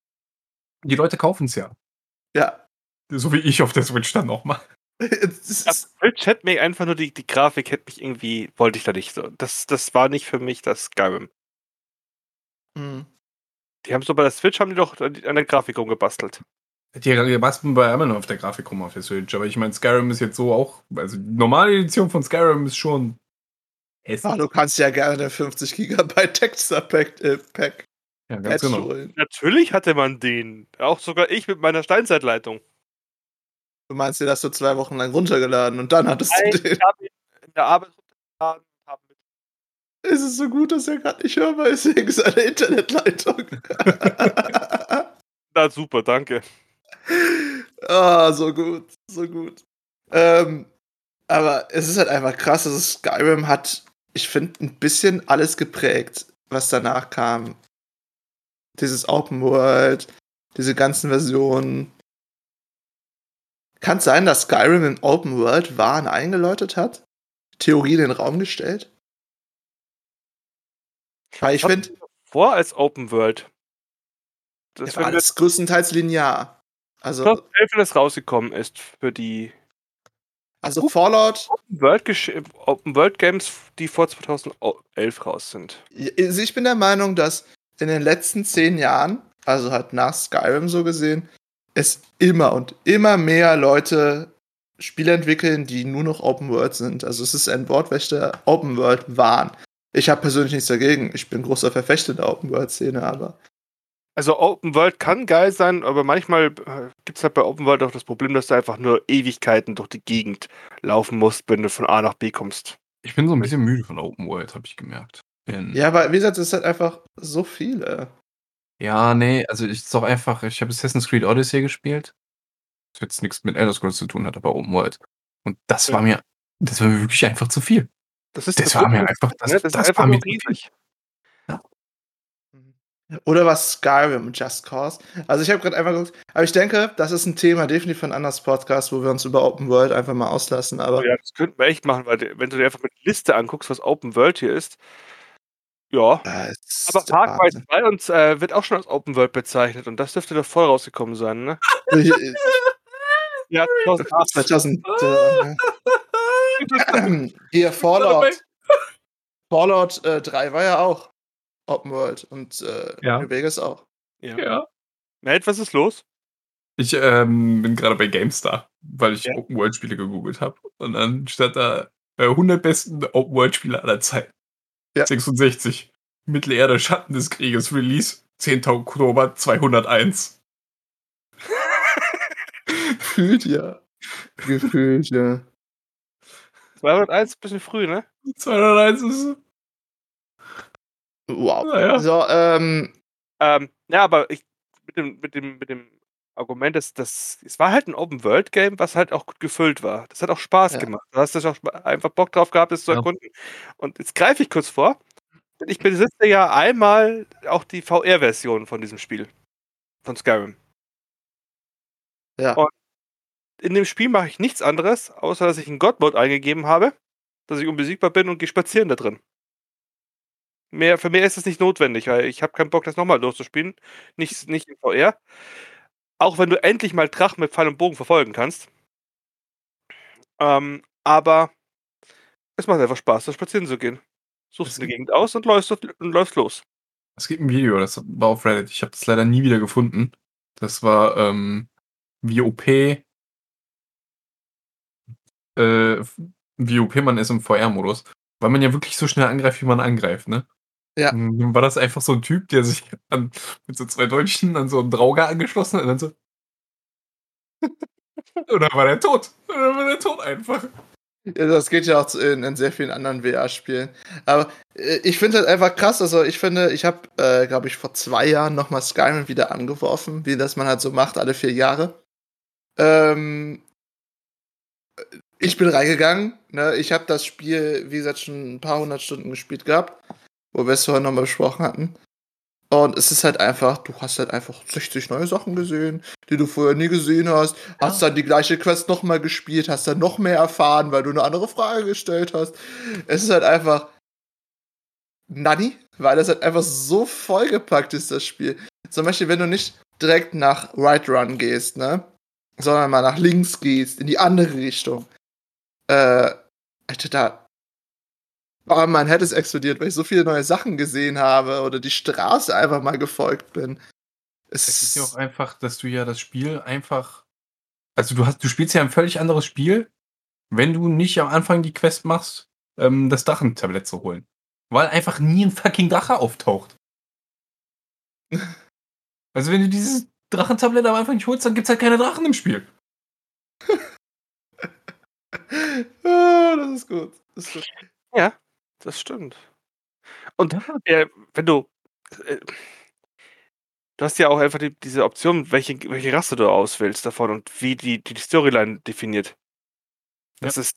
Die Leute kaufen es ja. Ja. So wie ich auf der Switch dann nochmal. [LAUGHS] Switch hätte mir einfach nur die, die Grafik hätte mich irgendwie, wollte ich da nicht so. Das, das war nicht für mich das Skyrim. Hm. Die haben so bei der Switch haben die doch an der Grafik rumgebastelt. Die basteln bei immer noch auf der Grafik rum auf der Switch. Aber ich meine, Skyrim ist jetzt so auch. Also, die normale Edition von Skyrim ist schon. Ah, du kannst ja gerne 50 Gigabyte Texture Pack, äh, Pack ja, ganz Patch genau. holen. Natürlich hatte man den. Auch sogar ich mit meiner Steinzeitleitung. Du meinst, den hast du zwei Wochen lang runtergeladen und dann hattest Nein, du den. ich habe ihn in der Arbeit runtergeladen. Es ist so gut, dass er gerade nicht hörbar ist [LAUGHS] wegen seiner Internetleitung. [LAUGHS] Na super, danke. Ah, so gut, so gut. Ähm, aber es ist halt einfach krass, dass Skyrim hat, ich finde, ein bisschen alles geprägt, was danach kam. Dieses Open World, diese ganzen Versionen. Kann es sein, dass Skyrim im Open World Waren eingeläutet hat? Theorie in den Raum gestellt? Weil ich finde, Vor als Open World. Das das war alles größtenteils linear. Also, 2011, wenn das rausgekommen ist für die also Fallout, Open World, Open World Games, die vor 2011 raus sind. also ich bin der Meinung, dass in den letzten zehn Jahren, also halt nach Skyrim so gesehen, es immer und immer mehr Leute Spiele entwickeln, die nur noch Open World sind. Also es ist ein Wortwächter Open World Wahn. Ich habe persönlich nichts dagegen. Ich bin großer Verfechter der Open World Szene, aber Also Open World kann geil sein, aber manchmal äh, gibt es halt bei Open World auch das Problem, dass du einfach nur Ewigkeiten durch die Gegend laufen musst, wenn du von A nach B kommst. Ich bin so ein bisschen müde von Open World, habe ich gemerkt. In- ja, aber wie gesagt, es ist halt einfach so viele. Ja, nee, also ich ist doch einfach, ich habe Assassin's Creed Odyssey gespielt. Das jetzt nichts mit Elder Scrolls zu tun hat, aber Open World. Und das Ja. war mir, das war mir wirklich einfach zu viel. Das ist Das war mir einfach, das, ne? das, das, ist einfach war mir zu viel. riesig. Oder was Skyrim Just Cause. Also ich habe gerade einfach geguckt, aber ich denke, das ist ein Thema definitiv von anders Podcast, wo wir uns über Open World einfach mal auslassen. Aber Ja, das könnten wir echt machen, weil die- wenn du dir einfach mit Liste anguckst, was Open World hier ist, ja. Ist Aber Wahnsinn. 2 und, äh, wird auch schon als Open World bezeichnet und das dürfte doch voll rausgekommen sein, ne? [LAUGHS] Ja, 2008. 2000. äh, Hier Fallout. Fallout äh, 3 war ja auch Open World und äh, Ja. New Vegas auch. ja. Ja. Nate, was ist los? Ich ähm, bin gerade bei GameStar, weil ich Ja. Open World Spiele gegoogelt habe. Und dann stand da äh, 100 besten Open World Spiele aller Zeiten. Ja. 66. Mittelerde Schatten des Krieges Release 10. Oktober 201. [LAUGHS] Gefühlt ja. Gefühlt ja. 201, bisschen früh, ne? 201 ist. Wow. Naja. So, ähm, Ähm, ja, aber ich, mit dem, mit dem, mit dem Argument, dass das, es war halt ein Open-World-Game, was halt auch gut gefüllt war. Das hat auch Spaß Ja. gemacht. Du hast auch einfach Bock drauf gehabt, es zu Ja. erkunden. Und jetzt greife ich kurz vor, ich besitze ja einmal auch die VR-Version von diesem Spiel. Von Skyrim. ja. Und- In dem Spiel mache ich nichts anderes, außer dass ich einen God-Mode eingegeben habe, dass ich unbesiegbar bin und gehe spazieren da drin. Mehr, für mehr ist es nicht notwendig, weil ich habe keinen Bock, das nochmal durchzuspielen. Nicht, nicht in VR. Auch wenn du endlich mal Drachen mit Pfeil und Bogen verfolgen kannst. Ähm, aber es macht einfach Spaß, da spazieren zu gehen. Suchst eine Gegend aus und läufst, und läufst los. Es gibt ein Video, das war auf Reddit. Ich habe das leider nie wieder gefunden. Das war, ähm, wie OP, äh, wie OP man ist im VR-Modus. Weil man ja wirklich so schnell angreift, wie man angreift, ne? Ja. Dann war das einfach so ein Typ, der sich an, mit so zwei Deutschen an so einen Drauger angeschlossen hat und dann so. [LAUGHS] und dann war der tot. Und dann war der tot einfach. Ja, das geht ja auch in, in sehr vielen anderen VR-Spielen. Aber äh, ich finde halt einfach krass. Also ich finde, ich habe, äh, glaube ich, vor zwei Jahren nochmal Skyrim wieder angeworfen, wie das man halt so macht, alle vier Jahre. Ähm, ich bin reingegangen. Ne? Ich habe das Spiel, wie gesagt, schon ein paar hundert Stunden gespielt gehabt, wo wir es vorhin nochmal besprochen hatten. Und es ist halt einfach, du hast halt einfach 60 neue Sachen gesehen, die du vorher nie gesehen hast. Hast dann die gleiche Quest nochmal gespielt, hast dann noch mehr erfahren, weil du eine andere Frage gestellt hast. Es ist halt einfach nani, weil es halt einfach so vollgepackt ist, das Spiel. Zum Beispiel, wenn du nicht direkt nach Right Run gehst, ne? Sondern mal nach links gehst, in die andere Richtung. Äh, Alter, da. Oh, mein Head ist explodiert, weil ich so viele neue Sachen gesehen habe oder die Straße einfach mal gefolgt bin. Es Es ist ja auch einfach, dass du ja das Spiel einfach. Also du hast, du spielst ja ein völlig anderes Spiel, wenn du nicht am Anfang die Quest machst, ähm, das Drachentablett zu holen. Weil einfach nie ein fucking Drache auftaucht. [LAUGHS] Also wenn du dieses Drachentablett am Anfang nicht holst, dann gibt's halt keine Drachen im Spiel. [LAUGHS] ah, das ist gut. Das ist gut. Das stimmt. Und äh, wenn du. Äh, du hast ja auch einfach die, diese Option, welche, welche Rasse du auswählst davon und wie die, die, die Storyline definiert. Das ist.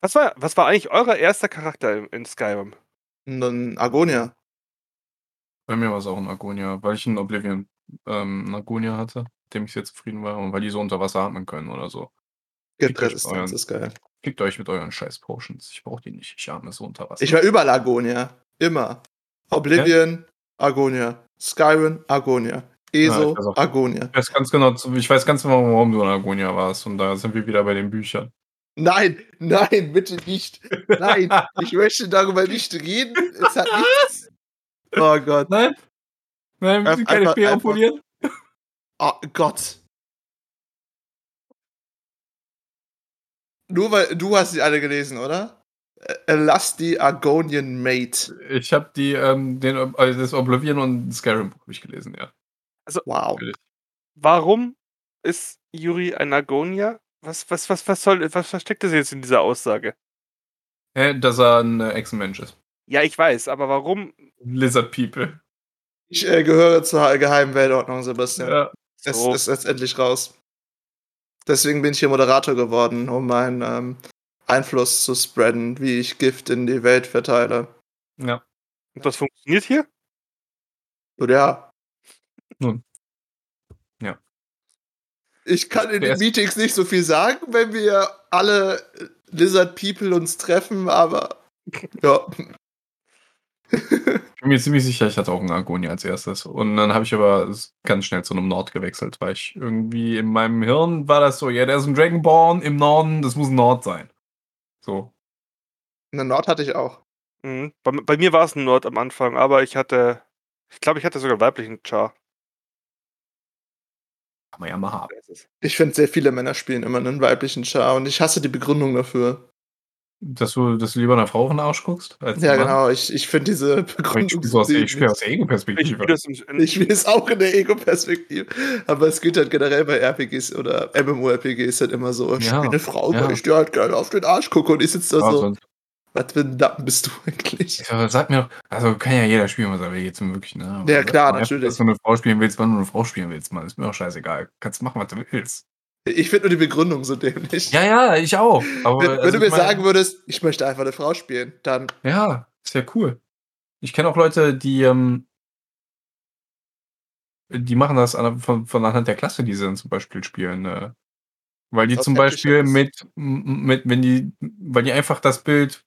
Was war, was war eigentlich euer erster Charakter in, in Skyrim? Dann Agonia. Bei mir war es auch ein Agonia, weil ich in Oblivion ähm, einen Agonia hatte, mit dem ich sehr zufrieden war und weil die so unter Wasser atmen können oder so. Resistenz euren, ist geil. Fickt euch mit euren scheiß Potions. Ich brauche die nicht. Ich arme so unter Wasser. Ich war überall Argonia. Immer. Oblivion, Argonia. Skyrim, Argonia. Ja, ESO, ich weiß auch. Argonia. ich weiß ganz genau, ich weiß ganz genau, warum du in Agonia warst. Und da sind wir wieder bei den Büchern. Nein, nein, bitte nicht. Nein, ich möchte darüber nicht reden. Es hat nichts. Oh Gott. Nein? Nein, wir sind keine Speere polieren. Oh Gott. Nur weil du hast sie alle gelesen, oder? Äh, Lass die Argonian Mate. Ich habe die, ähm, den, äh, das Oblivion und Skyrim Buch ich gelesen, ja. Wow. Warum ist Yuri ein Agonia? Was, was, was, was soll, was versteckt das jetzt in dieser Aussage? Hä, dass er ein äh, Echsenmensch ist. Ja, ich weiß, aber warum? Lizard People. Ich äh, gehöre zur geheimen Weltordnung, Sebastian. Ja. Es So. ist jetzt endlich raus. Deswegen bin ich hier Moderator geworden, um meinen ähm, Einfluss zu spreaden, wie ich Gift in die Welt verteile. ja. Und das funktioniert hier? Und ja. Nun. Ja. Ich kann in den Meetings nicht so viel sagen, wenn wir alle Lizard People uns treffen, aber ja. Ich bin mir ziemlich sicher, ich hatte auch einen Agonia als erstes. Und dann habe ich aber ganz schnell zu einem Nord gewechselt, weil ich irgendwie in meinem Hirn war das so, ja, der ist ein Dragonborn im Norden, das muss ein Nord sein. So. Eine Nord hatte ich auch. Mhm. Bei, bei mir war es ein Nord am Anfang, aber ich hatte, ich glaube, ich hatte sogar einen weiblichen Char. Kann man ja mal haben. Ich finde, sehr viele Männer spielen immer einen weiblichen Char und ich hasse die Begründung dafür. Dass du, dass du lieber einer Frau auf den Arsch guckst? Als Ja, Mann? genau. Ich, ich finde diese ich Begründung. spiele so aus, ich spiel aus der Ich Ego-Perspektive. spiele Ich will es auch in der Ego-Perspektive. Aber es geht halt generell bei RPGs oder MMORPGs halt immer so, ich Ja, spiele eine Frau, ja. weil ich dir halt gerne auf den Arsch gucke und ich sitze da Ja, so, sonst- was für ein Nappen bist du eigentlich? Ich sag, sag mir doch, also kann ja jeder spielen, was er will, jetzt wirklich, ne? Ja, klar, natürlich. Dass du eine Frau spielen willst, wann du eine Frau spielen willst, Mann, ist mir doch scheißegal. Kannst machen, was du willst. Ich finde nur die Begründung so dämlich. Ja, ja, ich auch. Aber, wenn, wenn also du mir sagen würdest, ich möchte einfach eine Frau spielen, dann Ja, ist ja cool. Ich kenne auch Leute, die, ähm, die machen das an, von, von anhand der Klasse, die sie dann zum Beispiel spielen. Äh, weil die Das zum Beispiel mit, mit, wenn die, weil die einfach das Bild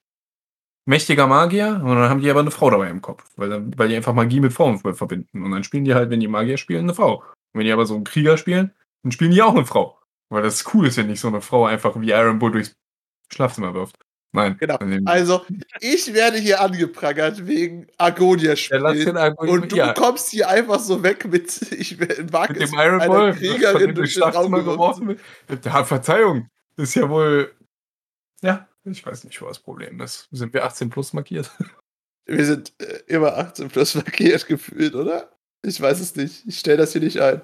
mächtiger Magier und dann haben die aber eine Frau dabei im Kopf, weil, weil die einfach Magie mit Frauen ver- verbinden. Und dann spielen die halt, wenn die Magier spielen, eine Frau. Und wenn die aber so einen Krieger spielen, dann spielen die auch eine Frau. Weil das cool ist, wenn nicht so eine Frau einfach wie Iron Bull durchs Schlafzimmer wirft. Nein. Genau. Also, ich werde hier angeprangert wegen Ja, den spielen. Argo- Und du ja. kommst hier einfach so weg mit, ich mag mit dem Iron Ball, Kriegerin durch durchs den Raum Schlafzimmer geworfen. Ja, Verzeihung, ist ja wohl. Ja, ich weiß nicht, wo das Problem ist. Sind wir 18 plus markiert? [LAUGHS] Wir sind äh, immer 18 plus markiert gefühlt, oder? Ich weiß es nicht. Ich stelle das hier nicht ein.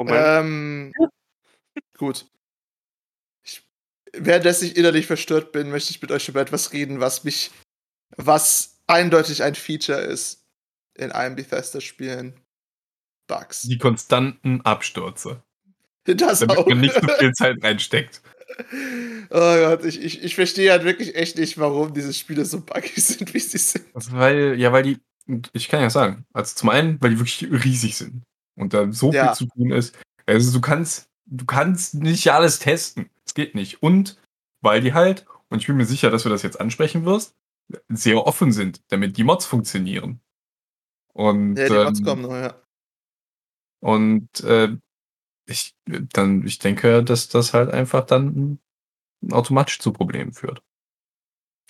Moment. Ähm, gut. Ich, währenddessen ich innerlich verstört bin, möchte ich mit euch über etwas reden, was mich, was eindeutig ein Feature ist in allen Bethesda-Spielen. Bugs. Die konstanten Abstürze. [LAUGHS] Das Damit auch. man nicht so viel Zeit reinsteckt. [LAUGHS] oh Gott, ich, ich, ich verstehe halt wirklich echt nicht, warum diese Spiele so buggy [LAUGHS] sind, wie sie sind. Also weil, ja, weil die, ich kann ja sagen, also zum einen, weil die wirklich riesig sind und da so Ja. viel zu tun ist. Also du kannst, du kannst nicht alles testen. Es geht nicht. Und weil die halt, und ich bin mir sicher, dass du das jetzt ansprechen wirst, sehr offen sind, damit die Mods funktionieren. Und, Ja, die Mods ähm, kommen noch, ja. und äh, ich, dann, ich denke, dass das halt einfach dann automatisch zu Problemen führt.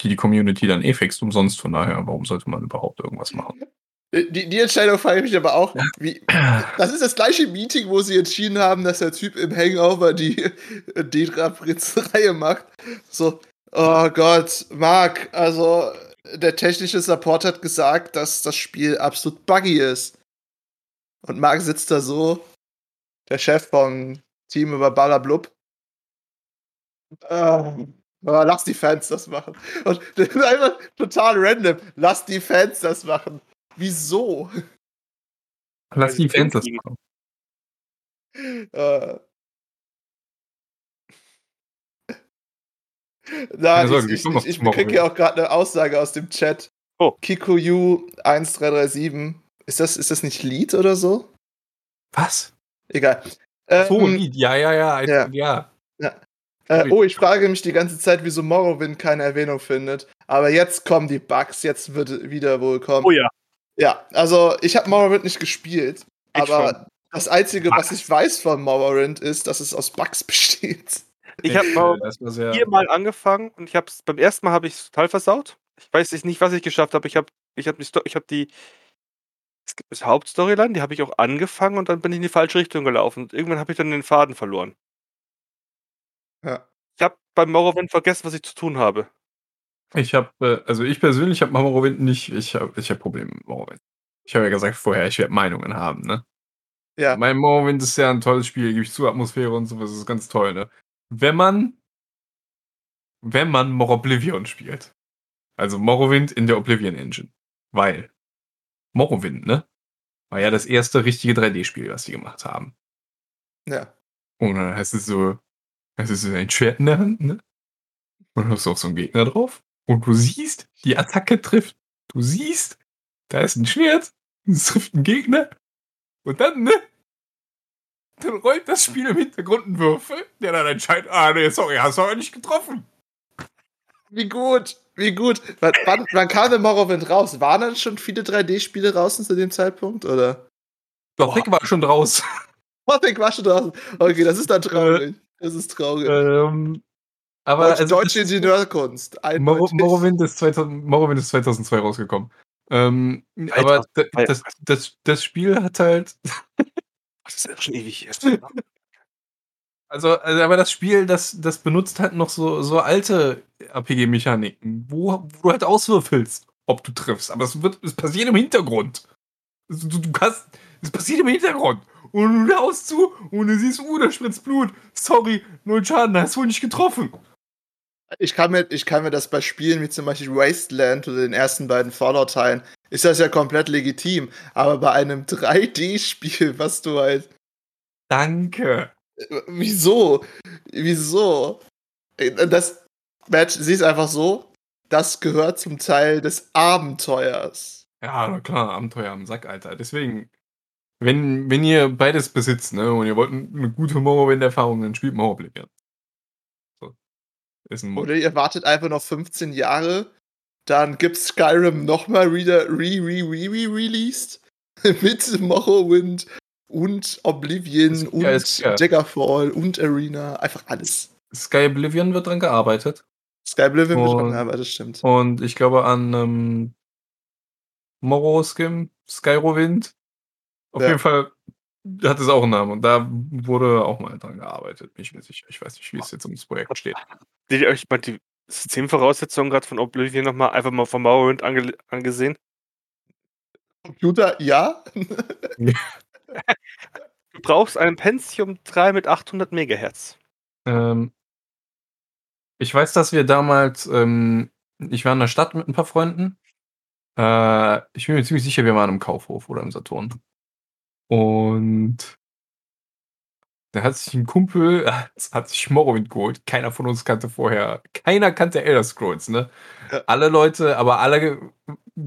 Die die Community dann eh fixt umsonst, von daher, warum sollte man überhaupt irgendwas machen? Die, die Entscheidung frage ich mich aber auch, wie, das ist das gleiche Meeting, wo sie entschieden haben, dass der Typ im Hangover die Dedra-Prinz-Reihe macht. So, oh Gott, Marc, also der technische Support hat gesagt, dass das Spiel absolut buggy ist. Und Marc sitzt da so, der Chef vom Team über Ballablub. Ah, aber lass die Fans das machen. Und [LAUGHS] das ist einfach total random. Lass die Fans das machen. Wieso? Lass die Fans das machen. Äh. Nein, Sorge, ich, ich, ich, kriege hier auch gerade eine Aussage aus dem Chat. Oh. Kikuyu1337. Ist das, ist das nicht Lied oder so? Was? Egal. So, Ähm, Lied, ja, ja, ja, ja. ja. ja. Äh, oh, ich frage mich die ganze Zeit, wieso Morrowind keine Erwähnung findet. Aber jetzt kommen die Bugs, jetzt wird wieder wohl kommen. Oh ja. Ja, also ich habe Morrowind nicht gespielt, Ich aber schon. das Einzige, was Bugs. ich weiß von Morrowind, ist, dass es aus Bugs [LAUGHS] besteht. Ich habe sehr. viermal angefangen und ich habe beim ersten Mal habe ich total versaut. Ich weiß jetzt nicht, was ich geschafft habe. Ich habe ich habe die, Sto- ich habe die es gibt das Hauptstoryline, die habe ich auch angefangen und dann bin ich in die falsche Richtung gelaufen. Und irgendwann habe ich dann den Faden verloren. Ja. Ich habe beim Morrowind vergessen, was ich zu tun habe. Ich habe, äh, also ich persönlich habe Morrowind nicht, ich habe ich hab Probleme mit Morrowind. Ich habe ja gesagt vorher, ich werde Meinungen haben, ne? Ja, Mein Morrowind ist ja ein tolles Spiel, gebe ich zu, Atmosphäre und sowas, ist ganz toll, ne? Wenn man, wenn man More Oblivion spielt. Also Morrowind in der Oblivion Engine. Weil Morrowind, ne? War ja das erste richtige 3D-Spiel, was die gemacht haben. ja. Und dann heißt es so, es ist so ein Schwert in der Hand, ne? Und dann hast du auch so einen Gegner drauf. Und du siehst, die Attacke trifft. Du siehst, da ist ein Schwert, es trifft einen Gegner. Und dann, ne? Dann rollt das Spiel im Hintergrund einen Würfel, der dann entscheidet, ah, nee, sorry, hast du aber nicht getroffen. Wie gut, wie gut. Wann, wann, wann kam denn Morrowind raus? Waren dann schon viele 3D-Spiele draußen zu dem Zeitpunkt? Oder? Gothic war schon raus. [LAUGHS] Gothic war schon draußen. Okay, das ist dann traurig. Das ist traurig. ähm, aber Deutsche, also, deutsche Ingenieurkunst. Mor. Morrowind, ist 2000, Morrowind ist 2002 rausgekommen. Ähm, aber da- 2002, das, das, das Spiel hat halt [LAUGHS] Das ist ja schon ewig. Also, also, aber das Spiel, das, das benutzt halt noch so, so alte RPG-Mechaniken, wo, wo du halt auswürfelst, ob du triffst. Aber es, wird, es passiert im Hintergrund. Also, du, du kannst, es passiert im Hintergrund. Und du haust zu und du siehst, uh, da spritzt Blut. Sorry, null Schaden, da hast du wohl nicht getroffen. Ich kann, mir, ich kann mir das bei Spielen wie zum Beispiel Wasteland oder den ersten beiden Fallout-Teilen, ist das ja komplett legitim. Aber bei einem [LAUGHS] 3D-Spiel, was du halt. Danke. Wieso? Wieso? Das Match, sie ist einfach so, das gehört zum Teil des Abenteuers. Ja, na klar, Abenteuer am Sack, Alter. Deswegen, wenn, wenn ihr beides besitzt, ne, und ihr wollt eine gute Morrowind-Erfahrung, dann spielt Morrowind. So. Oder ihr wartet einfach noch 15 Jahre, dann gibt's Skyrim nochmal wieder re, re, re, re, released [LAUGHS] mit Morrowind und Oblivion und ja, ist- ja. Daggerfall und Arena, einfach alles. Sky Oblivion wird dran gearbeitet. Skyblivion wird Und- schon, aber das stimmt. Und ich glaube an ähm, Morrowskim, Skyrowind. Auf Ja. jeden Fall hat es auch einen Namen und da wurde auch mal dran gearbeitet. Bin ich mir sicher. Ich weiß nicht, wie es jetzt ums Projekt steht. Habt ihr euch mal die Systemvoraussetzungen gerade von Oblivion nochmal einfach mal vom Morrowind ange angesehen? Computer, ja. [LAUGHS] Du brauchst ein Pentium 3 mit 800 Megahertz. Ähm, ich weiß, dass wir damals, ähm, ich war in der Stadt mit ein paar Freunden. Äh, ich bin mir ziemlich sicher, wir waren im Kaufhof oder im Saturn. Und da hat sich ein Kumpel, hat, [LAUGHS] hat sich Morrowind geholt. Keiner von uns kannte vorher, keiner kannte Elder Scrolls, ne? Ja. Alle Leute, aber alle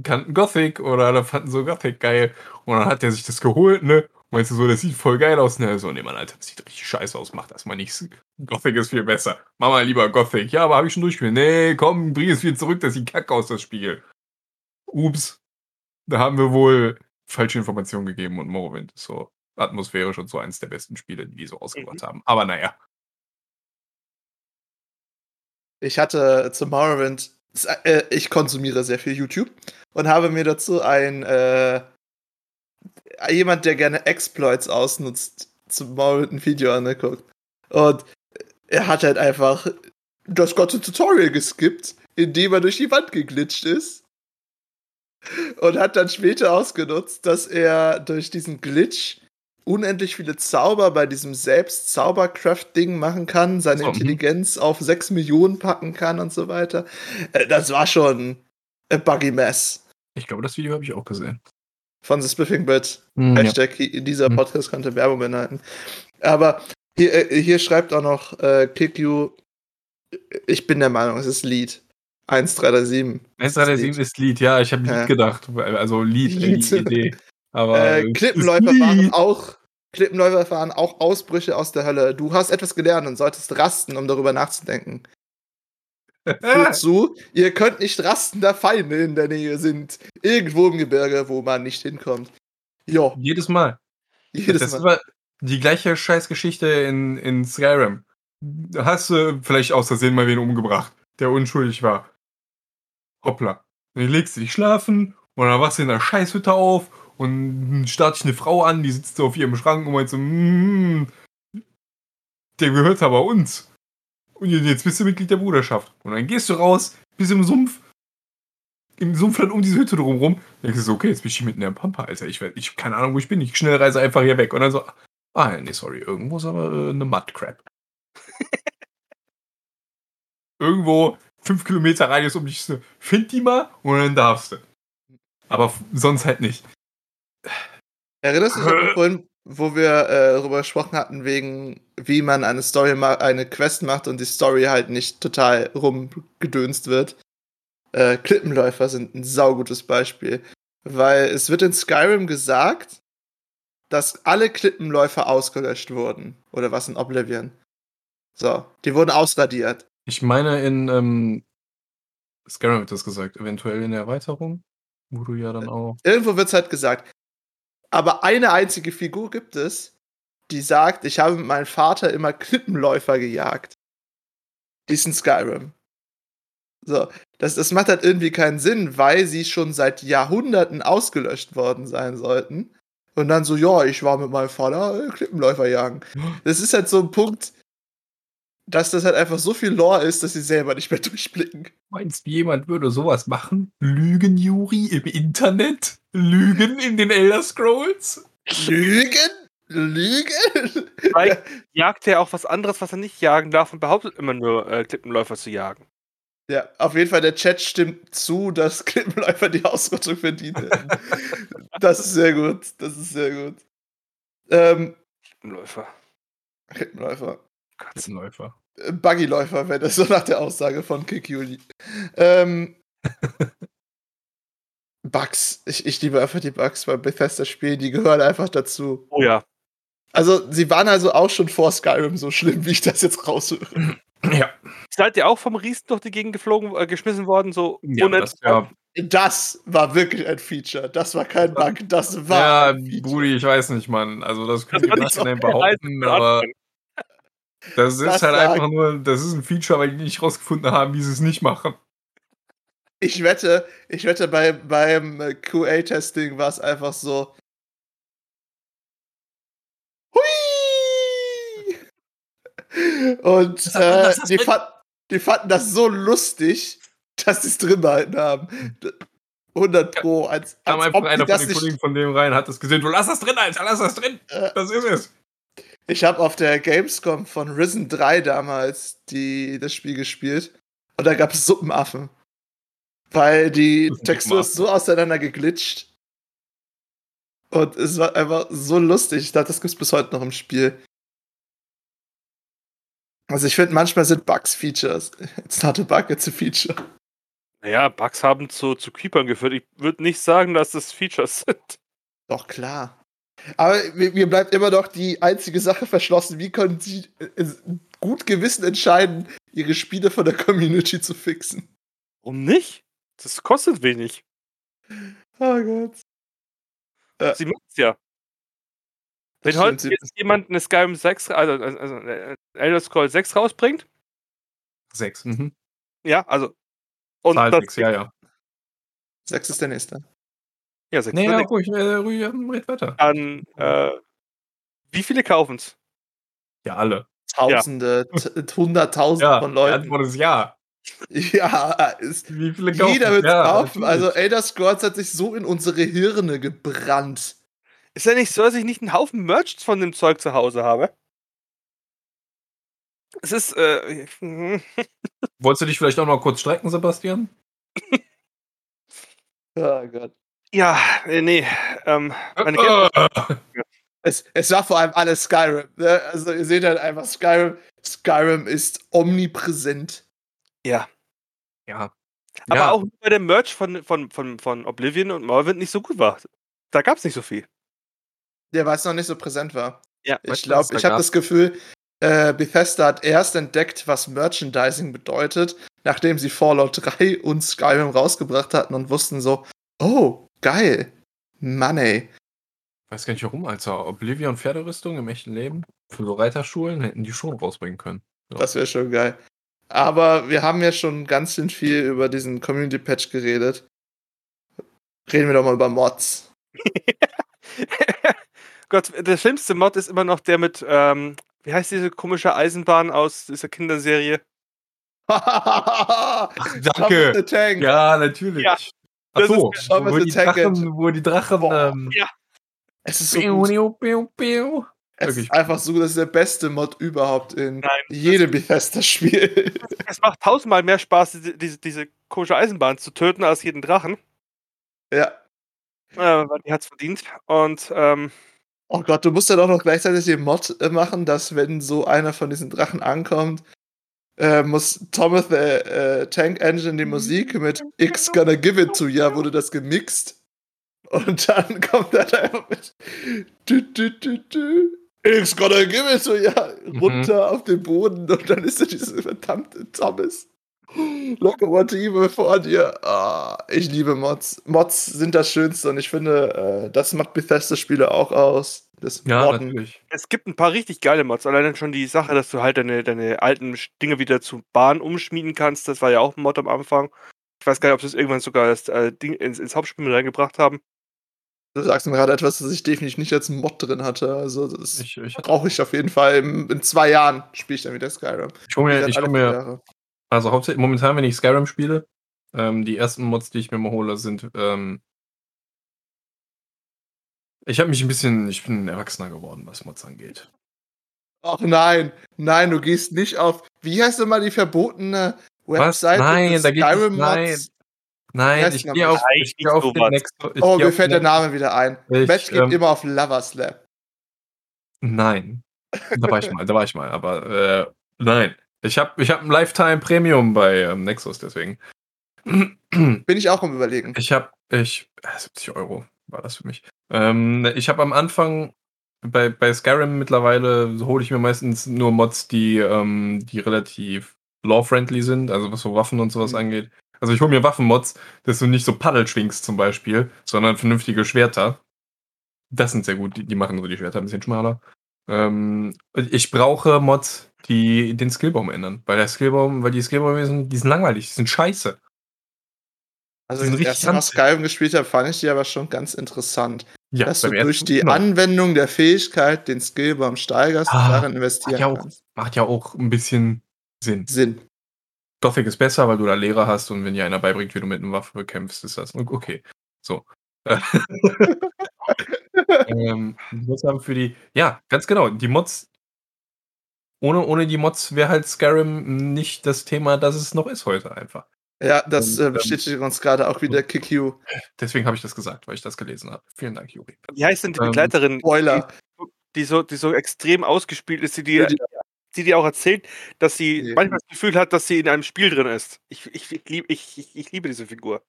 kannten Gothic oder alle fanden so Gothic geil. Und dann hat er sich das geholt, ne? Meinst du so, das sieht voll geil aus? Ne, so, nee, Mann, Alter, das sieht richtig scheiße aus, mach das mal nichts. Gothic ist viel besser. Mach mal lieber Gothic. Ja, aber habe ich schon durchgespielt. Nee, komm, bring es wieder zurück, das sieht kacke aus, das Spiel. Ups. Da haben wir wohl falsche Informationen gegeben und Morrowind ist so atmosphärisch und so eins der besten Spiele, die die so ausgebracht haben. Aber naja. Ich hatte zu Morrowind, äh, ich konsumiere sehr viel YouTube und habe mir dazu ein, äh, jemand, der gerne Exploits ausnutzt, zum Morrowind ein Video angeguckt. Und er hat halt einfach das ganze Tutorial geskippt, indem er durch die Wand geglitscht ist. Und hat dann später ausgenutzt, dass er durch diesen Glitch unendlich viele Zauber bei diesem Selbst-Zaubercraft-Ding machen kann, seine So. Intelligenz auf 6 Millionen packen kann und so weiter. Äh, Das war schon a buggy mess Ich glaube, das Video habe ich auch gesehen. von The Spiffing Bit. Hm, ja. Hashtag dieser Mhm. Podcast könnte Werbung beinhalten. Aber hier, äh, hier schreibt auch noch äh, KickU, ich bin der Meinung, es ist Lied. 1337. 137 ist Lied, ja, ich habe Lied Ja. gedacht. Also Lied, äh, Lied. die Idee. [LAUGHS] Aber Äh, [LAUGHS] Klippenläufer waren Lied. auch Klippenläufer fahren auch Ausbrüche aus der Hölle. Du hast etwas gelernt und solltest rasten, um darüber nachzudenken. Führt [LAUGHS] zu, ihr könnt nicht rasten, da Feinde in der Nähe sind. Irgendwo im Gebirge, wo man nicht hinkommt. Jo, Jedes Mal. jedes das Mal. die gleiche Scheißgeschichte in, in Skyrim. Da hast du vielleicht aus Versehen mal wen umgebracht, der unschuldig war. Hoppla. Dann legst du dich schlafen und dann wachst du in der Scheißhütte auf und starrt dich eine Frau an, die sitzt so auf ihrem Schrank und meint so, mm, der gehört aber uns. Und jetzt bist du Mitglied der Bruderschaft. Und dann gehst du raus, bist im Sumpf, im Sumpf dann um diese Hütte drumrum. Denkst du so, okay, jetzt bin ich hier mitten in der Pampa, Alter. Ich, ich keine Ahnung, wo ich bin. Ich schnell reise einfach hier weg. Und dann so, ah, nee, sorry, irgendwo ist aber äh, eine Mudcrab. [LAUGHS] irgendwo fünf Kilometer Radius um dich. Find die mal und dann darfst du. Aber sonst halt nicht. Erinnerst du dich an [LAUGHS] vorhin, wo wir äh, darüber gesprochen hatten, wegen wie man eine Story eine Quest macht und die Story halt nicht total rumgedönst wird? Äh, Klippenläufer sind ein saugutes Beispiel. Weil es wird in Skyrim gesagt, dass alle Klippenläufer ausgelöscht wurden. Oder was in Oblivion. So, die wurden ausradiert. Ich meine, in ähm, Skyrim wird das gesagt, eventuell in der Erweiterung, wo du ja dann auch. Irgendwo wird es halt gesagt. Aber eine einzige Figur gibt es, die sagt, ich habe mit meinem Vater immer Klippenläufer gejagt. Die ist in Skyrim. So, das, das macht halt irgendwie keinen Sinn, weil sie schon seit Jahrhunderten ausgelöscht worden sein sollten. Und dann so, ja, ich war mit meinem Vater äh, Klippenläufer jagen. Das ist halt so ein Punkt, dass das halt einfach so viel Lore ist, dass sie selber nicht mehr [LAUGHS] durchblicken. Meinst du, jemand würde sowas machen? Lügen, Juri, im Internet? Lügen in den Elder Scrolls? Lügen? Lügen? Vielleicht jagt er auch was anderes, was er nicht jagen darf und behauptet immer nur, äh, Klippenläufer zu jagen. Ja, auf jeden Fall, der Chat stimmt zu, dass [LAUGHS] Klippenläufer die Ausrüstung verdient hätten. das ist sehr gut. Das ist sehr gut. Ähm, Klippenläufer. Klippenläufer. Katzenläufer. Äh, Buggyläufer wäre das so nach der Aussage von Kikuli. Ähm, [LAUGHS] Bugs. Ich, ich liebe einfach die Bugs bei Bethesda-Spielen. Die gehören einfach dazu. Oh ja. Also, sie waren also auch schon vor Skyrim so schlimm, wie ich das jetzt raushöre. [CLEARS THROAT] Ja, Seid ihr auch vom Riesen durch die Gegend geflogen, äh, geschmissen worden, so ja ohne- das ja, Das war wirklich ein Feature. Das war kein Bug. Das war ja. Brudi, ich weiß nicht, Mann. Also das Das könnt ihr war nicht behaupten, [LAUGHS] aber Anfang. Das ist Das halt war- einfach nur, das ist ein Feature, weil die nicht rausgefunden haben, wie sie es nicht machen. Ich wette, ich wette, bei, beim QA-Testing war es einfach so. Hui! Und äh, die, fand, die fanden das so lustig, dass sie es drin behalten haben. 100 Pro. Als, Kam als einfach ob die einer von das den nicht, Kollegen von dem rein, hat das gesehen, du lass das drin, Alter, lass das drin. Äh. Das ist es. Ich habe auf der Gamescom von Risen 3 damals die, das Spiel gespielt und da gab es Suppenaffen. Weil die [LAUGHS] Textur ist so auseinander geglitscht. Und es war einfach so lustig. Ich dachte, das gibt es bis heute noch im Spiel. Also ich finde, manchmal sind Bugs Features. [LAUGHS] It's not a bug, it's a feature. Naja, Bugs haben zu, zu Creepern geführt. Ich würde nicht sagen, dass das Features [LAUGHS] sind. Doch, klar. Aber mir, bleibt immer noch die einzige Sache verschlossen. Wie können sie äh, gut Gewissen entscheiden, ihre Spiele von der Community zu fixen? Warum nicht? Das kostet wenig. Oh Gott. Ja. Sie macht's ja. Wenn heute sie- jetzt jemand eine Skyrim 6, also, also, also äh, Elder Scrolls 6 rausbringt, Sechs. Mhm. ja, also. Und Zahl das, sechs, ja, ja. Sechs ist der nächste. Ja, 6 Nee, ja, ruhig, äh, ruhig, red weiter. Dann, äh, wie viele kaufen's? Ja, alle. Tausende, t- Hunderttausende Ja, von die Leuten. Antwort ist ja. Ja, ist, Wie viele jeder wird ja, kaufen. Also Elder Scrolls hat sich so in unsere Hirne gebrannt. Ist ja nicht so, dass ich nicht einen Haufen Merch von dem Zeug zu Hause habe. Es ist, äh, [LAUGHS] Wolltest du dich vielleicht auch noch kurz strecken, Sebastian? Oh [LAUGHS] Gott. Ja, äh, nee, ähm, meine Äh, Es, es war vor allem alles Skyrim. Ne? Also ihr seht halt einfach Skyrim. Skyrim ist omnipräsent. ja. ja. Aber ja, auch nur bei dem Merch von, von, von, von Oblivion und Morrowind nicht so gut war. Da gab's nicht so viel. Ja, weil es noch nicht so präsent war. Ja. Ich glaube, ich habe gab? das Gefühl, äh, Bethesda hat erst entdeckt, was Merchandising bedeutet, nachdem sie Fallout 3 und Skyrim rausgebracht hatten und wussten so, oh, geil, Money. Weiß gar nicht warum, Alter. Oblivion Pferderüstung im echten Leben für so Reiterschulen hätten die schon rausbringen können. Ja. Das wäre schon geil. Aber wir haben ja schon ganz schön viel über diesen Community Patch geredet. Reden wir doch mal über Mods. [LAUGHS] Gott, der schlimmste Mod ist immer noch der mit, ähm, wie heißt diese komische Eisenbahn aus dieser Kinderserie? [LAUGHS] Ach, danke. Ja, natürlich. Ja, das Achso, ist der wo, die Drachen, wo die Drachen. Ähm, Es ist so gut. piu, piu, piu. Es Wirklich. ist einfach so, das ist der beste Mod überhaupt in Nein, jedem Bethesda-Spiel. [LAUGHS] Es macht tausendmal mehr Spaß, diese, diese, diese komische Eisenbahn zu töten, als jeden Drachen. ja. Äh, weil die hat's verdient. Und ähm, Oh Gott, du musst dann auch noch gleichzeitig den Mod äh, machen, dass wenn so einer von diesen Drachen ankommt, äh, muss Thomas the äh, Tank Engine die Musik mit [LAUGHS] X gonna give it to ya, wurde das gemixt. Und dann kommt er da einfach mit du, du, du, du, X gonna give it to ya runter auf den Boden und dann ist da diese verdammte Thomas. Lokomotive vor dir. Ah, ich liebe Mods. Mods sind das Schönste und ich finde, äh, das macht Bethesda-Spiele auch aus. Das Ja, Modden. natürlich. es gibt ein paar richtig geile Mods. Alleine schon die Sache, dass du halt deine, deine alten Dinge wieder zu Bahn umschmieden kannst. Das war ja auch ein Mod am Anfang. Ich weiß gar nicht, ob sie es irgendwann sogar das äh, Ding ins, ins Hauptspiel mit reingebracht haben. Du sagst mir gerade etwas, das ich definitiv nicht als Mod drin hatte. Also das brauche ich auf jeden Fall. In, in zwei Jahren spiele ich dann wieder Skyrim. ich hole mir, ich mir Jahre. Also hauptsächlich momentan, wenn ich Skyrim spiele, ähm, die ersten Mods, die ich mir mal hole, sind. Ähm, ich habe mich ein bisschen, ich bin erwachsener geworden, was Mods angeht. Ach nein, nein, du gehst nicht auf. Wie heißt denn mal die verbotene Was? Webseite? Nein, da geht es- Skyrim nein. Mods? Nein, ich gehe was? auf, ich geh auf den. Ich Oh, mir fällt den der Name wieder ein. Ich, Matt geht ähm, immer auf Lovers Lab. Nein. Da war ich mal, da war ich mal, aber äh, nein. Ich habe ich hab ein Lifetime Premium bei ähm, Nexus, deswegen. [CLEARS THROAT] Bin ich auch am überlegen. Ich habe, ich, äh, 70 Euro war das für mich. Ähm, ich habe am Anfang bei, bei Skyrim mittlerweile hole ich mir meistens nur Mods, die, ähm, die relativ law-friendly sind, also was so Waffen und sowas Mhm. angeht. Also ich hole mir Waffenmods, dass du nicht so Paddel schwingst zum Beispiel, sondern vernünftige Schwerter. Das sind sehr gut, die, die machen so die Schwerter ein bisschen schmaler. Ähm, ich brauche Mods, die den Skillbaum ändern, weil der Skillbaum, weil die Skillbäume sind, die sind langweilig, die sind scheiße. Also die sind das Mal ranzig. Skyrim gespielt habe, fand ich die aber schon ganz interessant. Ja, dass du durch die genau. Anwendung der Fähigkeit den Skillbaum steigerst und Ah, darin investieren macht ja auch- kannst. macht ja auch ein bisschen Sinn. Sinn. Gothic ist besser, weil du da Lehrer hast und wenn dir einer beibringt, wie du mit einer Waffe bekämpfst, ist das okay. So. [LAUGHS] [LAUGHS] ähm, die Mods haben für die, ja, ganz genau, die Mods, ohne, ohne die Mods wäre halt Skyrim nicht das Thema, das es noch ist heute einfach. Ja, das Und, äh, ähm, bestätigt uns gerade auch wieder Kick You. Deswegen habe ich das gesagt, weil ich das gelesen habe. Vielen Dank, Juri. Wie heißt denn die Ähm, Begleiterin, Spoiler. die so, die so extrem ausgespielt ist, die, die, Ja, die- die dir auch erzählt, dass sie Nee. manchmal das Gefühl hat, dass sie in einem Spiel drin ist. Ich, ich, ich, lieb, ich, ich, ich liebe diese Figur.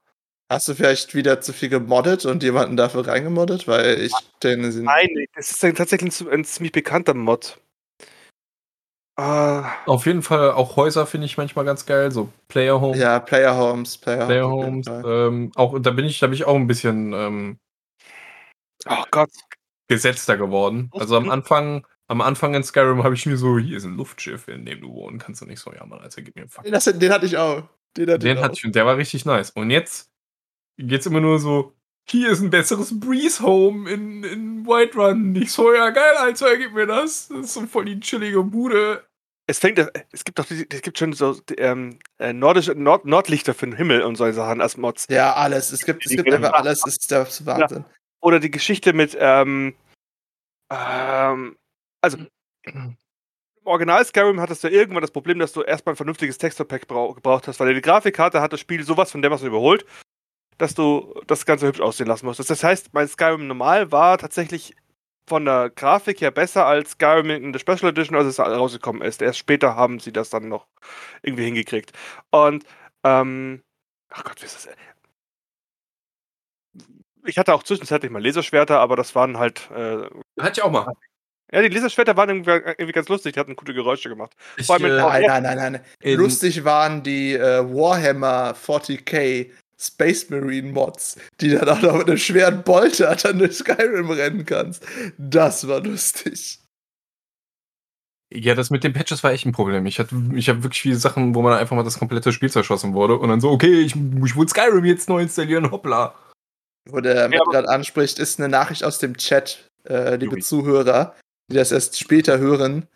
Hast du vielleicht wieder zu viel gemoddet und jemanden dafür reingemoddet? Weil ich den sie Nein, das ist ein, tatsächlich ein, ein ziemlich bekannter Mod. Ah, Auf jeden Fall auch Häuser finde ich manchmal ganz geil, so Player Home. Ja, Player Homes, Player, Player Homes. Homes, ähm, auch da bin ich, da bin ich auch ein bisschen ähm, oh Gott. gesetzter geworden. Also am Mhm. Anfang, am Anfang in Skyrim habe ich mir so, hier ist ein Luftschiff, in dem du wohnen kannst du nicht so, ja Mann, Alter, gib mir einen Fuck. Den, den hatte ich auch. Den hatte Den ich hatte auch. ich und der war richtig nice. Und jetzt geht's immer nur so, hier ist ein besseres Breeze Home in, in Whiterun. Nicht so, ja geil, Alter, gib mir das. Das ist so voll die chillige Bude. Es fängt, es gibt doch, die- es gibt schon so ähm, äh, nordische Nord, Nordlichter für den Himmel und solche Sachen als Mods. Ja, alles. Es gibt, es gibt einfach alles. Es ist der Wahnsinn. Oder die Geschichte mit, ähm, ähm, also im Original Skyrim hattest du irgendwann das Problem, dass du erstmal ein vernünftiges Texture-Pack brau gebraucht hast, weil die Grafikkarte hat das Spiel sowas von dermaßen überholt, dass du das Ganze hübsch aussehen lassen musstest. Das heißt, mein Skyrim normal war tatsächlich von der Grafik her besser als Skyrim in der Special Edition, als es rausgekommen ist. Erst später haben sie das dann noch irgendwie hingekriegt. Und, ähm, ach Gott, wie ist das? ich hatte auch zwischenzeitlich mal Laserschwerter, aber das waren halt. Äh, Hatte ich auch mal. ja, die Laserschwerter waren irgendwie, irgendwie ganz lustig, die hatten gute Geräusche gemacht. Ich, Vor allem mit äh, Nein, nein, nein, nein. in- Lustig waren die äh, Warhammer 40k Space Marine Mods, die dann auch noch mit einem schweren Bolter dann durch Skyrim rennen kannst. Das war lustig. Ja, das mit den Patches war echt ein Problem. Ich hatte, ich habe wirklich viele Sachen, wo man einfach mal das komplette Spiel zerschossen wurde und dann so, okay, ich, ich will Skyrim jetzt neu installieren, hoppla. Wo der Matt aber- gerade anspricht, ist eine Nachricht aus dem Chat, äh, liebe Juri. Zuhörer, die das erst später hören,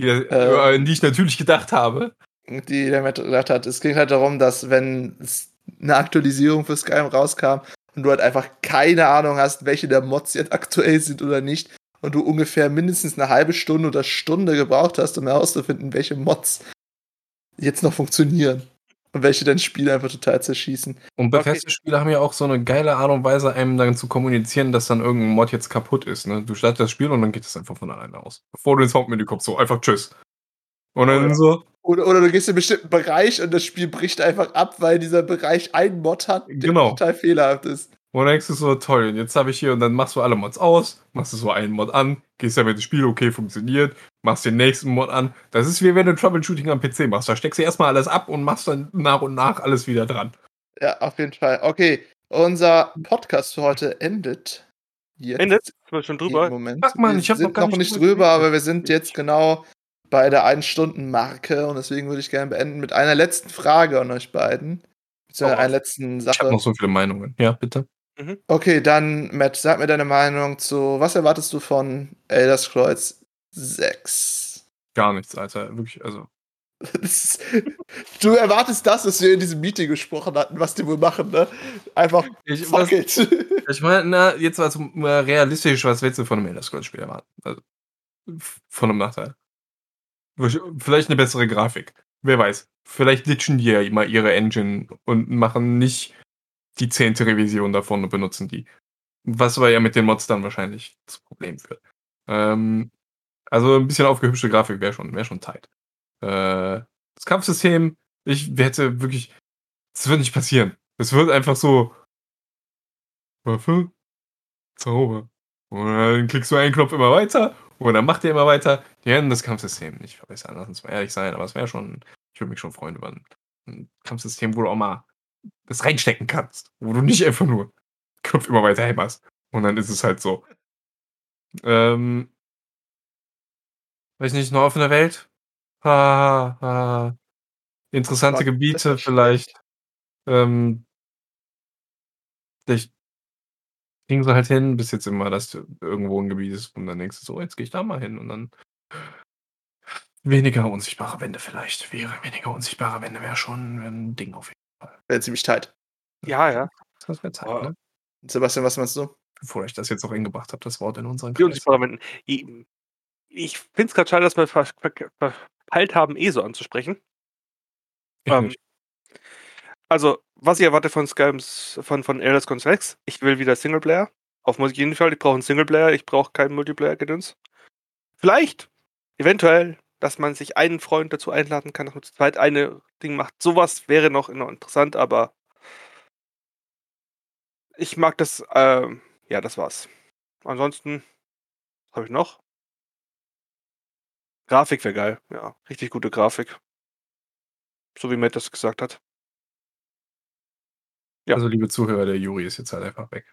Die, Äh. an die ich natürlich gedacht habe. die der Matt gesagt hat. Es ging halt darum, dass wenn es eine Aktualisierung für Skyrim rauskam und du halt einfach keine Ahnung hast, welche der Mods jetzt aktuell sind oder nicht, und du ungefähr mindestens eine halbe Stunde oder Stunde gebraucht hast, um herauszufinden, welche Mods jetzt noch funktionieren. Und welche dein Spiel einfach total zerschießen. Und Okay. Bethesda-Spiele haben ja auch so eine geile Art und Weise, einem dann zu kommunizieren, dass dann irgendein Mod jetzt kaputt ist. Ne? Du startest das Spiel und dann geht es einfach von alleine aus. Bevor du ins Hauptmenü kommst, so einfach tschüss. Und dann ja. so, Oder, oder du gehst in einen bestimmten Bereich und das Spiel bricht einfach ab, weil dieser Bereich einen Mod hat, der Genau. total fehlerhaft ist. und dann denkst du so, toll, und jetzt habe ich hier, und dann machst du alle Mods aus, machst du so einen Mod an, gehst damit ins Spiel, okay, funktioniert, machst den nächsten Mod an. Das ist wie wenn du Troubleshooting am PC machst. Da steckst du erstmal alles ab und machst dann nach und nach alles wieder dran. Ja, auf jeden Fall. Okay, unser Podcast für heute endet. Jetzt. Endet? Sind wir schon drüber? Moment. Mann, wir ich hab sind noch gar noch nicht drüber drüber, aber wir sind jetzt genau bei der Ein-Stunden-Marke und deswegen würde ich gerne beenden mit einer letzten Frage an euch beiden. Beziehungsweise raus. einer letzten Ich habe Sache. noch so viele Meinungen. Ja, bitte. Okay, dann, Matt, sag mir deine Meinung zu, was erwartest du von Elder Scrolls 6? Gar nichts, Alter. Wirklich, also. Ist, [LAUGHS] du erwartest das, was wir in diesem Meeting gesprochen hatten, was die wohl machen, ne? Einfach, Ich, fuck it. [LAUGHS] Ich meine, na, jetzt also mal realistisch, was willst du von einem Elder Scrolls Spiel erwarten? Also, von einem Nachteil. Vielleicht eine bessere Grafik. Wer weiß. Vielleicht ditchen die ja mal ihre Engine und machen nicht die zehnte Revision davon und benutzen die. Was aber ja mit den Mods dann wahrscheinlich zu Problem führt. Ähm, also ein bisschen aufgehübschte Grafik wäre schon, wär schon tight. Äh, das Kampfsystem, ich hätte wirklich, das wird nicht passieren. Es wird einfach so, Waffe, Zauber. Und dann klickst du einen Knopf immer weiter und dann macht er immer weiter. Die werden das Kampfsystem nicht verbessern, lass uns mal ehrlich sein, aber es wäre schon, ich würde mich schon freuen über ein, Kampfsystem, wo du auch mal das reinstecken kannst, wo du nicht einfach nur Knopf immer weiter hämmerst. Und dann ist es halt so. Ähm, weiß nicht, eine offene Welt? Ah, ah, interessante Gebiete vielleicht. Ähm, vielleicht kriegen sie halt hin, bis jetzt immer, dass du irgendwo ein Gebiet ist und dann denkst du so, jetzt gehe ich da mal hin und dann weniger unsichtbare Wände vielleicht. Wäre weniger unsichtbare Wände wäre schon ein Ding auf jeden Wäre ziemlich tight. Ja, ja. Fall. Das wäre Zeit, Oh. ne? Sebastian, was meinst du? Bevor ich das jetzt auch eingebracht habe, das Wort in unseren Die unsichtbaren Wänden. Ich, ich finde es gerade schade, dass wir ver- ver- verpeilt haben, ESO anzusprechen. Ich Ähm, nicht. Also, was ich erwarte von Skyrims, von, von Elder Scrolls 6, ich will wieder Singleplayer. Auf jeden Fall, ich brauche einen Singleplayer, ich brauche keinen Multiplayer-Gedöns. Vielleicht, eventuell, dass man sich einen Freund dazu einladen kann, dass man zu zweit eine Ding macht. Sowas wäre noch interessant, aber ich mag das, ähm, ja, das war's. Ansonsten, was habe ich noch? Grafik wäre geil, ja, richtig gute Grafik. So wie Matt das gesagt hat. Ja. Also, liebe Zuhörer, der Juri ist jetzt halt einfach weg.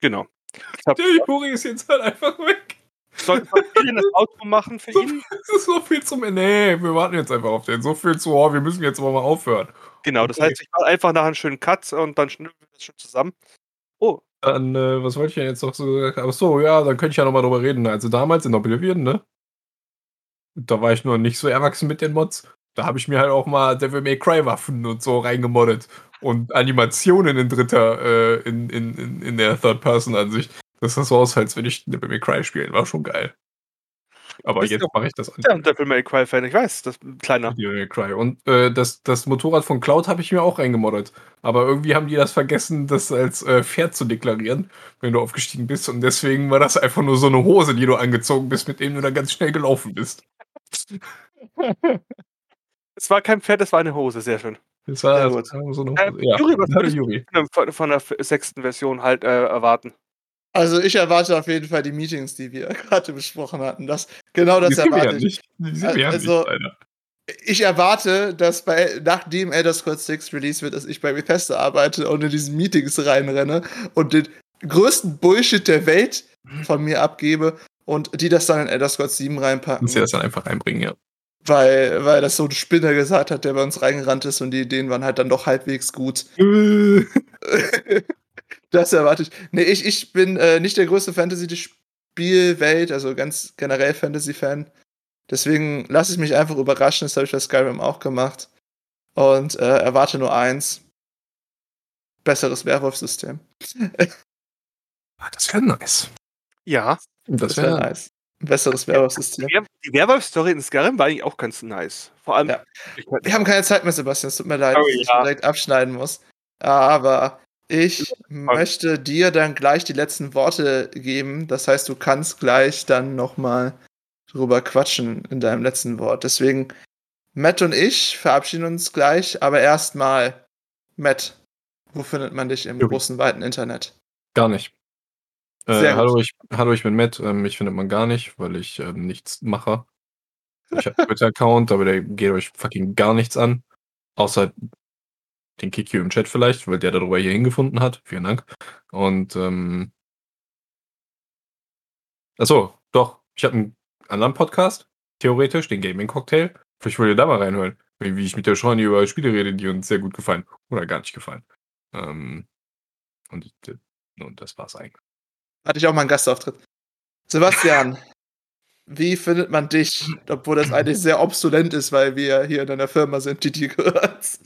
Genau. Hab, Der Juri ist jetzt halt einfach weg. soll, soll ich denn das [LAUGHS] Outro machen für So, ihn? es ist so viel zum. Nee, wir warten jetzt einfach auf den. So viel zu, oh, wir müssen jetzt aber mal aufhören. Genau, das Okay. heißt, ich mache einfach nach einem schönen Cut und dann schnippen wir das schon zusammen. Oh, Dann, äh, was wollte ich denn jetzt noch so? Ach so, ja, dann könnte ich ja nochmal drüber reden. Also damals in Oblivion, ne? Da war ich nur nicht so erwachsen mit den Mods. Da habe ich mir halt auch mal Devil May Cry Waffen und so reingemoddet. Und Animationen in dritter, äh, in, in, in, in der Third-Person-Ansicht. Das sah so aus, als wenn ich Devil May Cry spielen. War schon geil. Aber jetzt mache ich das an. ja, Devil May Cry Fan, ich weiß, das kleiner. Devil May Cry. Und äh, das, das Motorrad von Cloud habe ich mir auch reingemoddet. Aber irgendwie haben die das vergessen, das als äh, Pferd zu deklarieren, wenn du aufgestiegen bist. Und deswegen war das einfach nur so eine Hose, die du angezogen bist, mit dem du dann ganz schnell gelaufen bist. [LAUGHS] Es war kein Pferd, es war eine Hose, sehr schön. Das war gut. so eine Äh, ja. Juri, was würdest du Juri. von, von der sechsten Version halt äh, erwarten? Also ich erwarte auf jeden Fall die Meetings, die wir [LAUGHS] gerade besprochen hatten. Das, genau das erwarte ich. ja Also- nicht. Ich erwarte, dass bei, nachdem Elder Scrolls 6 Release wird, dass ich bei Bethesda arbeite und in diesen Meetings reinrenne und den größten Bullshit der Welt von mir abgebe und die das dann in Elder Scrolls 7 reinpacken. Muss ja das dann einfach reinbringen, ja. Weil, weil das so ein Spinner gesagt hat, der bei uns reingerannt ist und die Ideen waren halt dann doch halbwegs gut. [LAUGHS] das erwarte ich. Nee, ich, ich bin äh, nicht der größte Fantasy-Spielwelt, also ganz generell Fantasy-Fan. Deswegen lasse ich mich einfach überraschen. Das habe ich bei Skyrim auch gemacht. Und äh, erwarte nur eins. Besseres Werwolf-System. [LAUGHS] Ah, Das wäre nice. Ja. Das Das wäre wäre nice. Ein besseres Werwolf-System. Die Wer- Die Werwolf-Story in Skyrim war eigentlich auch ganz nice. Vor allem. Ja. Wir haben keine Zeit mehr, Sebastian. Es tut mir leid, Oh, dass ich ja. direkt abschneiden muss. Aber ich möchte dir dann gleich die letzten Worte geben. Das heißt, du kannst gleich dann nochmal drüber quatschen in deinem letzten Wort. Deswegen, Matt und ich verabschieden uns gleich. Aber erstmal, Matt, wo findet man dich im Jubi. großen, weiten Internet? gar nicht. Äh, hallo, ich, hallo, ich bin Matt. Ähm, mich findet man gar nicht, weil ich ähm, nichts mache. Ich habe einen [LAUGHS] Twitter-Account, aber der geht euch fucking gar nichts an. Außer den Kiki im Chat vielleicht, weil der darüber hier hingefunden hat. Vielen Dank. Und ähm, achso, doch. Ich habe einen anderen Podcast, theoretisch, den Gaming Cocktail. Vielleicht wollt ihr da mal reinhören, wie ich mit der Shawnee über Spiele rede, die uns sehr gut gefallen. Oder gar nicht gefallen. Ähm, und, äh, und das war's eigentlich. Hatte ich auch mal einen Gastauftritt. Sebastian, wie findet man dich, obwohl das eigentlich sehr obsolent ist, weil wir hier in einer Firma sind, die dir gehört?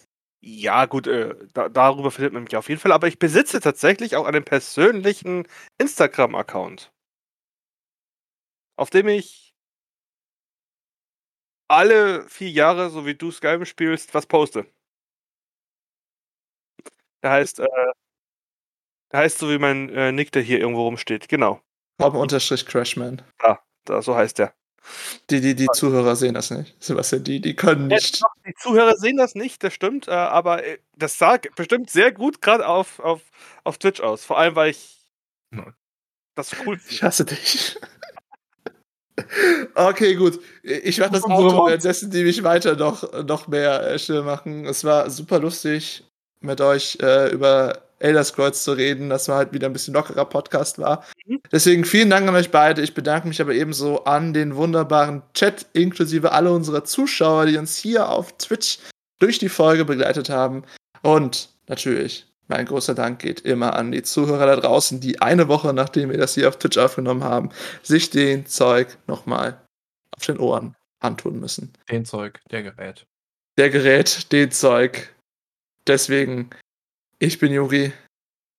Ja, gut, äh, da, darüber findet man mich auf jeden Fall. Aber ich besitze tatsächlich auch einen persönlichen Instagram-Account, auf dem ich alle vier Jahre, so wie du Skyrim spielst, was poste. Der heißt, äh, der heißt so wie mein äh, Nick, der hier irgendwo rumsteht. Genau, Robin unterstrich Crashman. da, so heißt der. Die, die, die Zuhörer sehen das nicht. Sebastian, die, die können Ja, nicht. doch, die Zuhörer sehen das nicht, das stimmt, äh, aber äh, das sah bestimmt sehr gut gerade auf, auf, auf Twitch aus. Vor allem, weil ich Nein. das cool Ich hasse dich. [LAUGHS] Okay, gut. Ich mache das Auto, währenddessen die mich weiter noch, noch mehr äh, still machen. Es war super lustig, mit euch äh, über Elder Scrolls zu reden, dass mal halt wieder ein bisschen lockerer Podcast war. Mhm. Deswegen vielen Dank an euch beide. Ich bedanke mich aber ebenso an den wunderbaren Chat, inklusive alle unserer Zuschauer, die uns hier auf Twitch durch die Folge begleitet haben. Und natürlich, mein großer Dank geht immer an die Zuhörer da draußen, die eine Woche, nachdem wir das hier auf Twitch aufgenommen haben, sich den Zeug nochmal auf den Ohren antun müssen. Den Zeug, der Gerät. Der Gerät, den Zeug. Deswegen, ich bin Juri,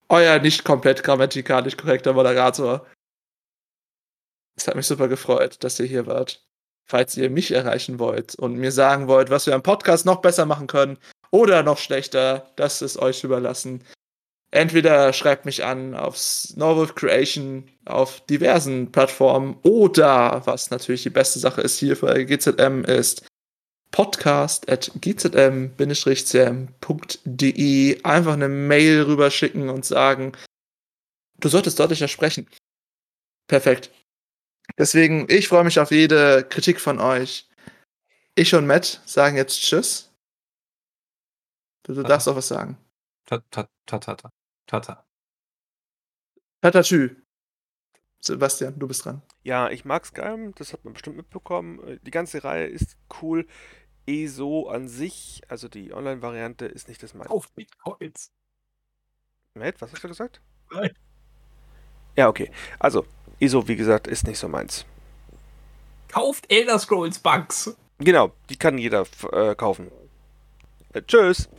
euer nicht komplett grammatikalisch korrekter Moderator. Es hat mich super gefreut, dass ihr hier wart. Falls ihr mich erreichen wollt und mir sagen wollt, was wir am Podcast noch besser machen können oder noch schlechter, das ist euch überlassen. Entweder schreibt mich an auf Snowwolf Creation auf diversen Plattformen oder, was natürlich die beste Sache ist hier für GZM, ist podcast at gzm-cm.de einfach eine Mail rüberschicken und sagen, du solltest deutlicher sprechen. Perfekt. Deswegen, ich freue mich auf jede Kritik von euch. Ich und Matt sagen jetzt Tschüss. Du, du darfst auch was sagen. Ta ta ta ta ta. Tata. Tatatschü. Sebastian, du bist dran. Ja, ich mag Skyrim, das hat man bestimmt mitbekommen. Die ganze Reihe ist cool. ESO an sich, also die Online-Variante, ist nicht das meiste. Auf Bitcoins. Matt, was hast du gesagt? Nein. Ja, okay. Also, ESO, wie gesagt, ist nicht so meins. Kauft Elder Scrolls Bugs. Genau, die kann jeder äh, kaufen. Äh, tschüss.